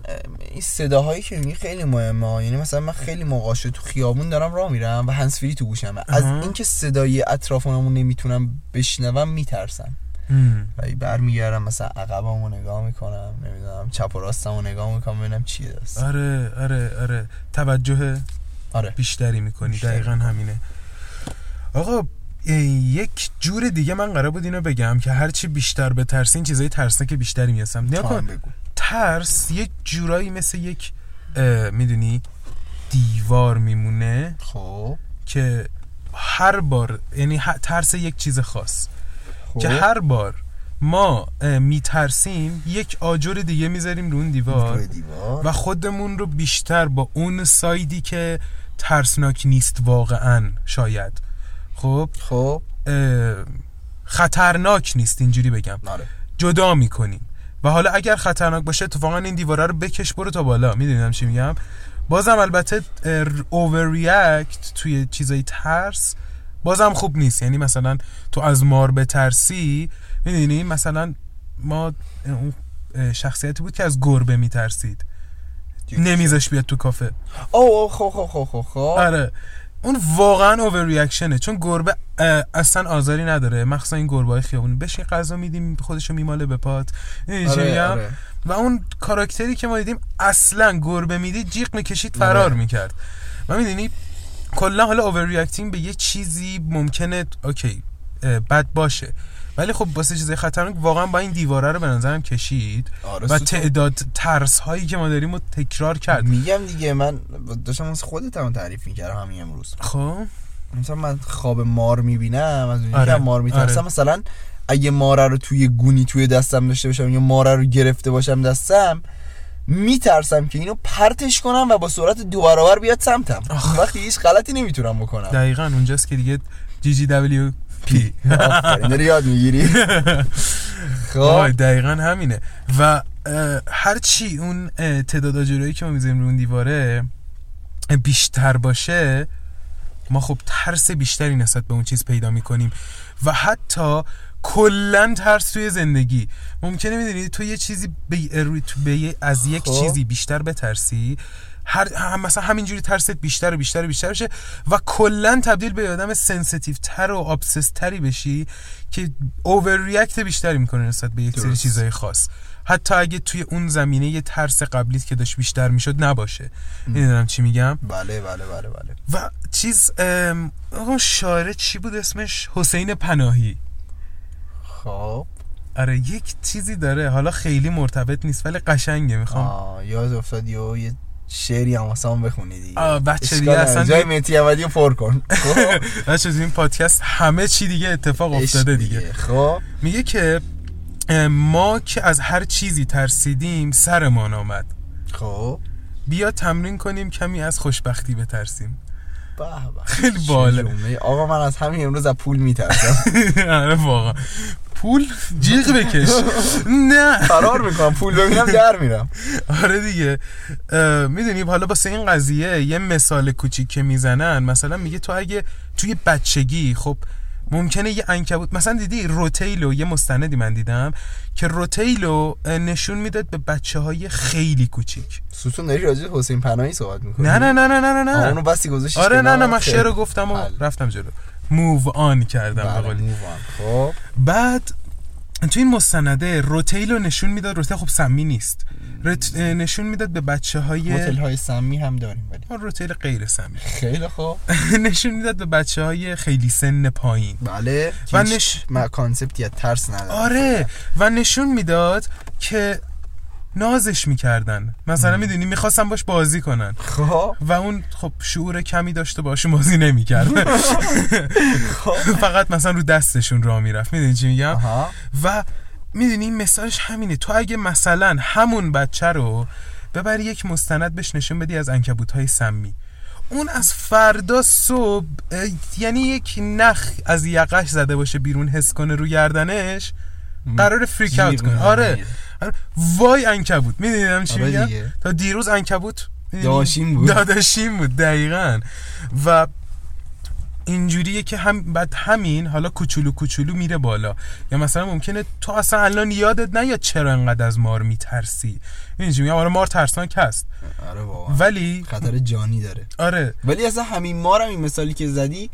این صداهایی که میگی خیلی مهمه یعنی مثلا من خیلی موقع تو خیابون دارم راه میرم و هنسفری تو گوشمه. از. اینکه صدای اطرافمو نمی‌تونم بشنوم میترسم. و برمیگردم مثلا عقبمو نگاه می‌کنم نمی‌دونم چپ و راستمو نگاه می‌کنم ببینم چیه دست آره آره آره. توجه آره. بیشتری می‌کنی. بیشتری دقیقا همینه. آقا یک جور دیگه من قرار بود اینو بگم که هرچی بیشتر به ترسین چیزای ترسناک بیشتری نیا تو هم کن. ترس یک جورایی مثل یک می‌دونی دیوار میمونه خب. که هر بار یعنی ترس یک چیز خاص. خب. که هر بار ما میترسیم یک آجر دیگه می‌ذاریم رو اون دیوار. دیوار. و خودمون رو بیشتر با اون سایدی که ترسناک نیست واقعا شاید. خب؟ خب. خطرناک نیست اینجوری بگم. آره. جدا می‌کنیم. و حالا اگر خطرناک باشه اتفاقا این دیواره رو بکش برو تا بالا. می‌دونم چی میگم؟ بازم البته اوور ریاکت توی چیزای ترس بازم خوب نیست. یعنی مثلا تو از مار بترسی می‌دونی؟ مثلا ما اون شخصیتی بود که از گربه میترسید. نمیذاش بیاد تو کافه. او او خب خب خب خب خب. آره. اون واقعا اوور ریاکشنه چون گربه اصلا آزاری نداره. مخصوصا این گربه های خیابونی. بهش یه غذا میدیم خودشو میماله به پات. آره، آره. و اون کاراکتری که ما دیدیم اصلا گربه می‌دید جیغ می‌کشید فرار آره. می‌کرد. و می‌دونی کلا حالا اوور به یه چیزی ممکنه اوکی بد باشه. ولی خب واسه چیزای خطرناک واقعا با این دیواره رو به نظرم کشید آره، و. تعداد ترس هایی که ما داریم رو تکرار کرد. میگم دیگه من داشتم از خودت هم تعریف می‌کردم همین امروز. خب. مثلا من خواب مار می‌بینم از اونجا آره، مار میترسم آره. مثلا اگه ماره رو توی گونی توی دستم داشته باشم یا ماره رو گرفته باشم دستم میترسم که اینو پرتش کنم و با سرعت دو برابر بیاد سمتم. اون وقت هیچ غلطی نمی‌تونم بکنم. دقیقا اونجاست که دیگه جی جی دبلیو پی. آفرین، داری یاد می‌گیری؟ خب. دقیقا همینه. و اه، هرچی اون تعداد آجرایی که ما می‌ذاریم رو اون دیواره بیشتر باشه ما خب ترس بیشتری نسبت به اون چیز پیدا می‌کنیم. و حتی کلا ترس توی زندگی. ممکنه می‌دونی تو یه چیزی به, تو به یه- از یک خب. چیزی بیشتر بترسی. هر هم مثلا همینجوری ترست بیشتر و بیشتر و بیشتر بشه و کلا تبدیل به آدم sensitive تر و obsessed تری بشی که overreact بیشتری می‌کنه نسبت به یک سری. چیزای خاص. حتی اگه توی اون زمینه یه ترس قبلیت که داشت بیشتر می‌شد نباشه. می‌دونم چی میگم؟ بله بله بله بله. و چیز ام، آقا شاعره چی بود اسمش؟ حسین پناهی. خب. آره یک چیزی داره. حالا خیلی مرتبط نیست ولی قشنگه می‌خوام. یاد افتاد یه شعری هم واسه هم بخونی دیگه. آه، بچه دیگه. اصلا جای مهدی رو پر کن. خب؟ بچه این پادکست همه چی دیگه اتفاق افتاده دیگه. خب؟ میگه که ما که از هر چیزی ترسیدیم سرمان آمد. خب؟ بیا تمرین کنیم کمی از خوشبختی بترسیم. خیلی باله. آقا من از همین امروز از پول میترسم. آره واقعا. پول جیغ بکش. نه. فرار می‌کنم پول ببینم در میرم. آره دیگه. می‌دونی حالا واسه این قضیه یه مثال کوچیک که می‌زنن مثلا میگه تو اگه توی بچگی خب ممکنه یه انکبوت مثلا دیدی روتیلو یه مستندی من دیدم که روتیلو نشون می‌داد به بچه های خیلی کوچیک. ستون داری راجع حسین پناهی صحبت می‌کنی؟ نه نه نه نه نه نه اونو بسی گذاشتی آره نه. نه من. شعر رو گفتم و بله. رفتم جلو. موو آن کردم بله move on. خب. بعد تو این مستنده روتیل رو نشون می‌داد روتیل خب سمی نیست. رت... نشون می‌داد به بچه های هتل های سمی هم داریم ولی. روتیل غیر سمی خیلی خوب. نشون می‌داد به بچه های خیلی سن پایین. بله. و نش- ما کانسپتی از ترس نداره. آره. و نشون می‌داد که نازش می‌کردن. مثلا می‌دونی می‌خواستن باش بازی کنن. خب. و اون خب شعور کمی داشته باشون بازی نمی‌کرد. فقط مثلا رو دستشون راه می‌رفت. می‌دونی چی میگم؟ و می‌دونی مثالش همینه. تو اگه مثلا همون بچه رو ببری یک مستند بهش نشون بدی از انکبوت های سمی. اون از فردا صبح یعنی یک نخ از یقش زده باشه بیرون حس کنه رو گردنش قرار فریک اوت کنه. آره. وای انکبوت. می‌دونم چی آره میگم. تا دیروز انکبوت می‌دونی؟ داشیم بود. داداشیم بود دقیقا. و اینجوریه که هم بعد همین حالا کوچولو کوچولو میره بالا. یا مثلا ممکنه تو اصلا الان یادت نیاد چرا انقدر از مار میترسی؟ اینجوری میگم؟ آره مار ترسناک هست. آره واقعا ولی خطر جانی داره. آره. ولی اصلا همین مارم این مثالی که زدی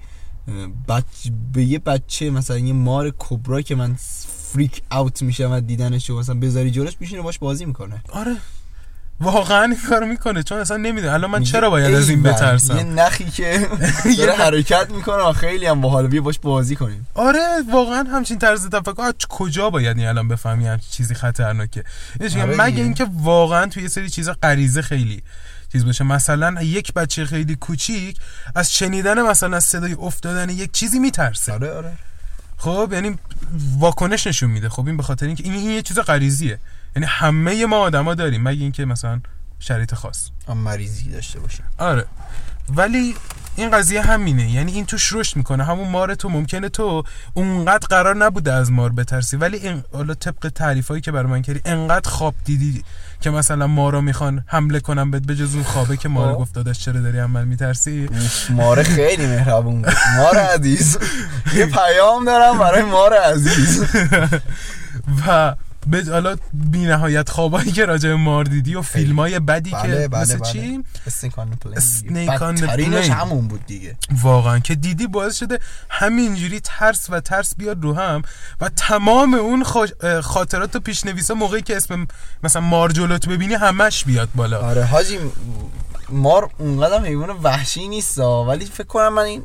بچ... به یه بچه مثلا یه مار کبرا که من فریک اوت میشم و دیدنش و مثلا بذاری جلوش میشینه باش بازی می‌کنه. آره. واقعا این کار می‌کنه چون اصلا نمی‌دونه. الان من چرا باید از این ای بابا، یه بترسم نخی که داره حرکت می‌کنه و خیلی هم باحال بیا باش بازی کنیم. آره واقعا همچین طرز تفکر. کجا باید این الان بفهمی همچین چیزی خطرناکه؟ آره مگه. اینکه واقعا توی یه سری چیزا غریزه خیلی چیز باشه. مثلا یک بچه خیلی کوچیک از شنیدن مثلا صدای افتادن یک چیزی میترسه. آره آره. خب یعنی واکنش نشون میده. خب این به خاطر اینکه این, این یه چیز غریزیه. یعنی همه ما آدما داریم مگه اینکه مثلا شرایط خاص. مریضی داشته باشه آره. ولی این قضیه همینه. یعنی این توش رشد می‌کنه. همون مار تو ممکنه تو اونقدر قرار نبوده از مار بترسی. ولی این حالا طبق تعریفایی که برای من کردی انقدر خواب دیدی که مثلا مارا می‌خوان حمله کنن بهت بجز اون خوابه که مار خب. گفت داداش چرا داری عمل میترسی؟ ماره خیلی مهربون بود. مار عزیز. یه پیام دارم برای مار عزیز. و به حالا بی نهایت خوابایی که راجع به مار دیدی و فیلم های بدی بله که بله مثل بله. چی؟ بدترینش plane. همون بود دیگه. واقعا که دیدی باعث شده همینجوری ترس و ترس بیاد رو هم و تمام اون خاطرات و پیشنویسا موقعی که اسم مثلا مار جلوت ببینی همش بیاد بالا. آره حاجی مار اونقدر حیوان وحشی نیست ولی فکر کنم من این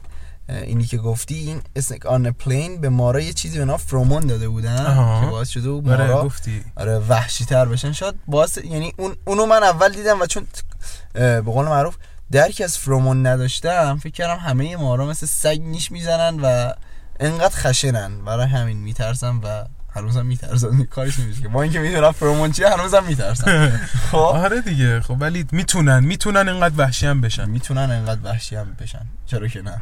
اینی که گفتی این اسنک آن پلین به مارا یه چیزی به نام فرومون داده بودن آها. که باعث شده بود آره مارا گفتی. آره وحشی تر بشن. شاید باعث یعنی اون اونو من اول دیدم و چون به قول معروف درک از فرومون نداشتم فکر کردم همه مارا مثل سگ نیش می‌زنن و انقدر خشنن. برای همین میترسم و هنوزم میترسن. کارش نمیشه که. با اینکه می‌دونم فرمون چیه هنوزم میترسن. خب؟ آره دیگه. خب ولی می‌تونن. می‌تونن اینقدر وحشی هم بشن. می‌تونن انقدر وحشی هم بشن. چرا که نه؟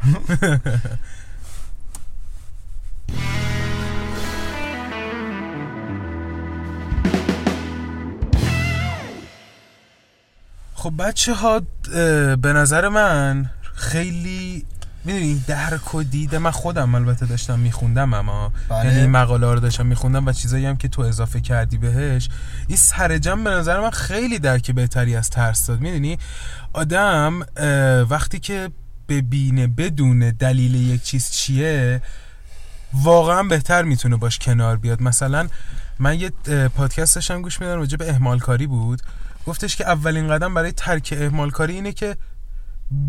خب بچه ها به نظر من خیلی می‌دونی درک و دیده من خودم البته داشتم میخوندم اما. بله. یعنی مقاله رو داشتم میخوندم و چیزایی هم که تو اضافه کردی بهش این سرجم به نظر من خیلی درک بهتری از ترس داد. می‌دونی؟ آدم وقتی که ببینه بدون دلیل یک چیز چیه واقعا بهتر می‌تونه باش کنار بیاد. مثلا من یه پادکست داشتم گوش میدم راجع به اهمال کاری بود. گفتش که اولین قدم برای ترک اهمال کاری اینه که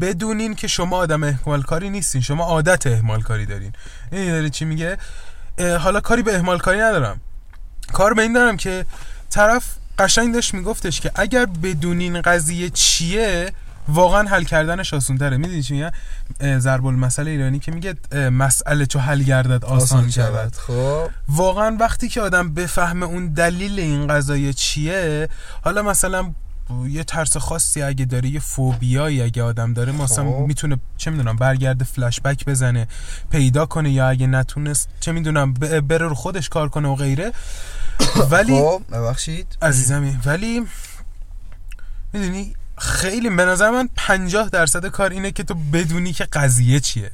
بدونین که شما آدم اهمال کاری نیستین. شما عادت اهمال کاری دارین. این داره چی میگه؟ حالا کاری به اهمال کاری ندارم. کار به این دارم که طرف قشنگ داشت میگفتش که اگر بدونین قضیه چیه واقعا حل کردنش آسان تره می‌دونی چی میگه؟ ضرب المثل ایرانی که میگه مسئله چو حل گردد آسان, شود. خب. واقعا وقتی که آدم بفهمه اون دلیل این قضایه چیه حالا مثلا یه ترس خاصی اگه داره یه فوبیایی اگه آدم داره مثلا خب. می‌تونه چه می‌دونم برگرده فلش بک بزنه پیدا کنه یا اگه نتونست چه می‌دونم بره رو خودش کار کنه و غیره ولی خب ببخشید عزیزمی ولی می‌دونی خیلی به نظر من 50 درصد کار اینه که تو بدونی که قضیه چیه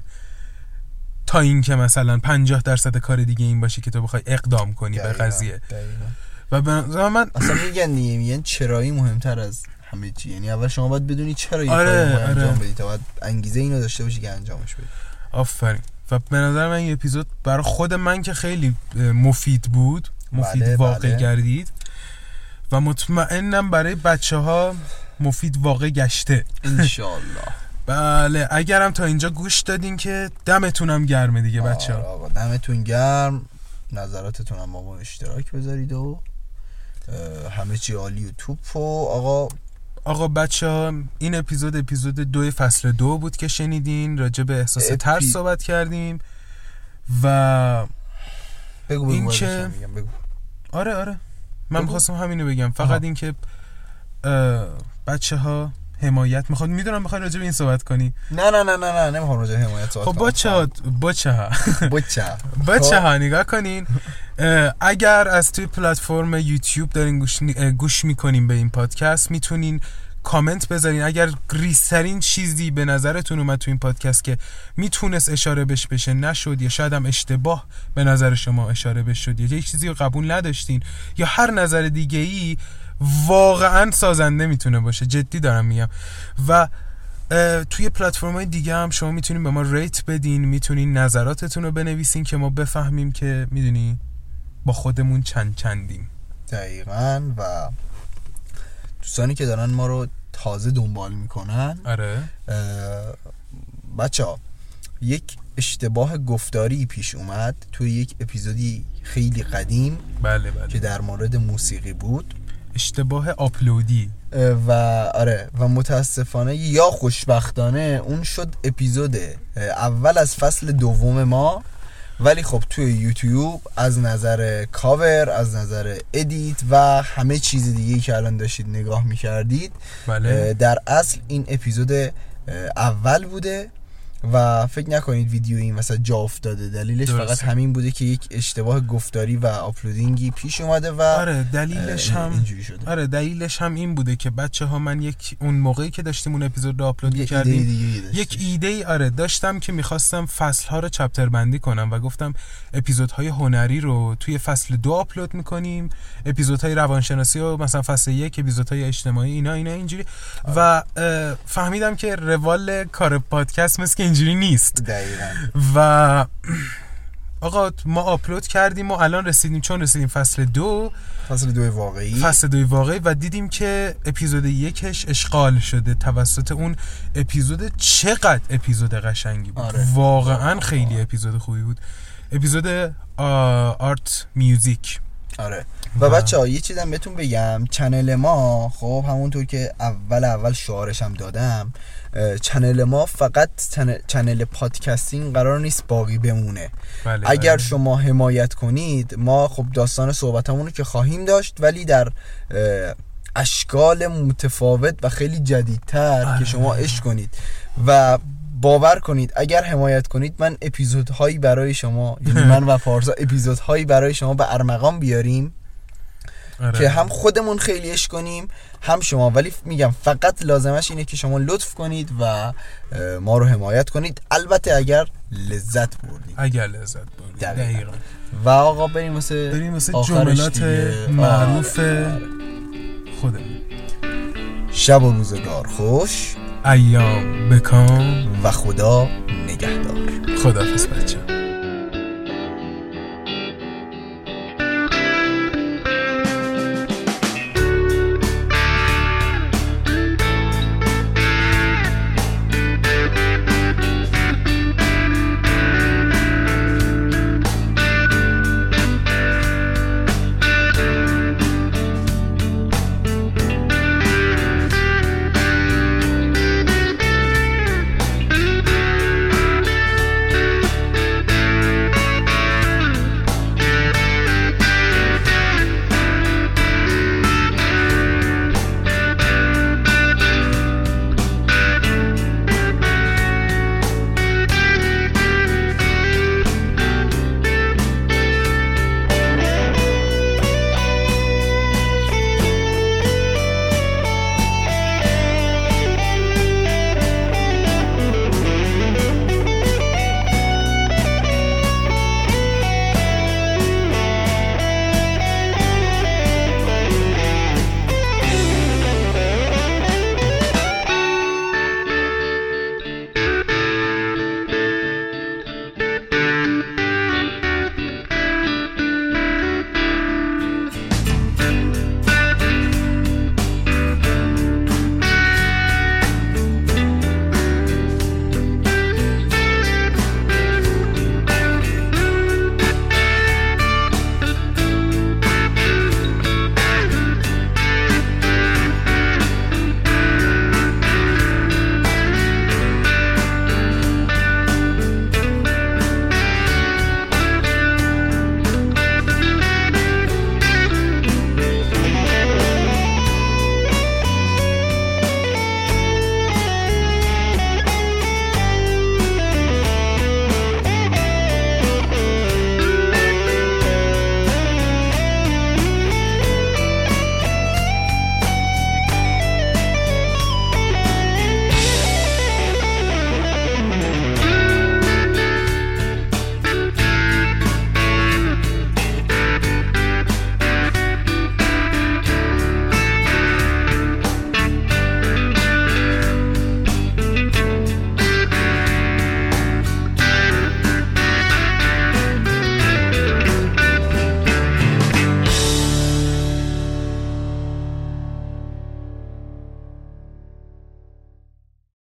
تا اینکه مثلا 50 درصد کار دیگه این باشه که تو بخوای اقدام کنی به دقیقاً، قضیه دقیقاً. و به نظر من اصلا میگن دیگه میگن چرایی مهمتر از همه چی. یعنی اول شما باید بدونی چرا یه آره، می‌خوای انجام آره. بدی تا باید انگیزه اینو داشته باشی که انجامش بدی. آفرین. و به نظر من این اپیزود برای خود من که خیلی مفید بود مفید بله، واقع بله. گردید و مطمئنم برای بچه ها مفید واقع گشته. انشالله بله اگرم تا اینجا گوش دادین که دمتونم گرمه دیگه بچه آره ها آقا دمتون گرم. نظراتتون هم با اشتراک بذارید و همه چی عالی و توپ و آقا آقا بچه ها این اپیزود اپیزود دو فصل دو بود که شنیدین راجع به احساس اپی- ترس صحبت کردیم و بگو بگو این که- بگو آره آره من. می‌خواستم همینو بگم فقط. اینکه بچه ها حمایت می‌خواد. می‌دونم می‌خوای راجع به این صحبت کنی. نه نه نه نه نه نمی‌خوام راجع به حمایت صحبت خب. بچه ها بچه ها بچه. بچه. ها نگاه کنین. اگر از توی پلتفرم یوتیوب دارین گوش, گوش می‌کنین به این پادکست می‌تونین کامنت بذارین. اگر ریسترین چیزی به نظرتون اومد تو این پادکست که می‌تونست اشاره بش بشه نشد یا شاید هم اشتباه به نظر شما اشاره بش شد یا یک چیزی رو قبول نداشتین یا هر نظر دیگه ای واقعا سازنده می‌تونه باشه. جدی دارم میگم. و توی پلتفرم های دیگه هم شما می‌تونین به ما ریت بدین می‌تونین نظراتتون رو بنویسین که ما بفهمیم که می‌دونی با خودمون چند چندیم. دقیقا و دوستانی که دارن ما رو تازه دنبال می‌کنن آره. بچه ها یک اشتباه گفتاری پیش اومد توی یک اپیزودی خیلی قدیم بله که بله در مورد موسیقی بود. اشتباه آپلودی. و آره و متاسفانه یا خوشبختانه اون شد اپیزود اول از فصل دوم ما. ولی خب توی یوتیوب از نظر کاور از نظر edit و همه چیز دیگه که الان داشتید نگاه می‌کردید بله. در اصل این اپیزود اول بوده. و فکر نکنید ویدیو این مثلا جا افتاده دلیلش درسته. فقط همین بوده که یک اشتباه گفتاری و آپلودینگی پیش اومده و آره دلیلش هم اینجوری شده آره دلیلش هم این بوده که بچه ها من یک اون موقعی که داشتیم اون اپیزود رو آپلود یه ایده کردیم دیگه داشتش. یک ایده ای آره داشتم که می‌خواستم فصل ها رو چپتر بندی کنم و گفتم اپیزودهای هنری رو توی فصل دو آپلود می‌کنیم اپیزودهای روانشناسی رو مثلا فصل یک اپیزودهای اجتماعی اینا اینا اینجوری و اه، فهمیدم که روال کار پادکست مثل که اینجوری نیست. دقیقا. و آقا ما آپلود کردیم و الان رسیدیم چون رسیدیم فصل دو. فصل دو واقعی. فصل دوی واقعی و دیدیم که اپیزود یکش اشغال شده. توسط اون اپیزود چقدر اپیزود قشنگی بود. آره. واقعا خیلی اپیزود خوبی بود. اپیزود art music. آره و بچه ها یه چیزم بهتون بگم channel ما خب همونطور که اول اول شعارشم دادم اه، channel ما فقط chan- channel podcasting قرار نیست باقی بمونه بله اگر بله. شما حمایت کنید ما خب داستان صحبتمون رو که خواهیم داشت ولی در اشکال متفاوت و خیلی جدیدتر آره. که شما عشق کنید و باور کنید. اگر حمایت کنید من اپیزودهایی برای شما یعنی من و پارسا اپیزودهایی برای شما به ارمغان بیاریم آره. که هم خودمون خیلی عشق کنیم هم شما. ولی میگم فقط لازمش اینه که شما لطف کنید و ما رو حمایت کنید. البته اگر لذت بردید. اگر لذت بردید. دقیقاً. دقیقاً. و آقا بریم واسه بریم واسه جملات دیگه. معروف آره. خودمون. شب و روزگار. خوش. ایام بکام. و خدا نگهدار. خدافز بچه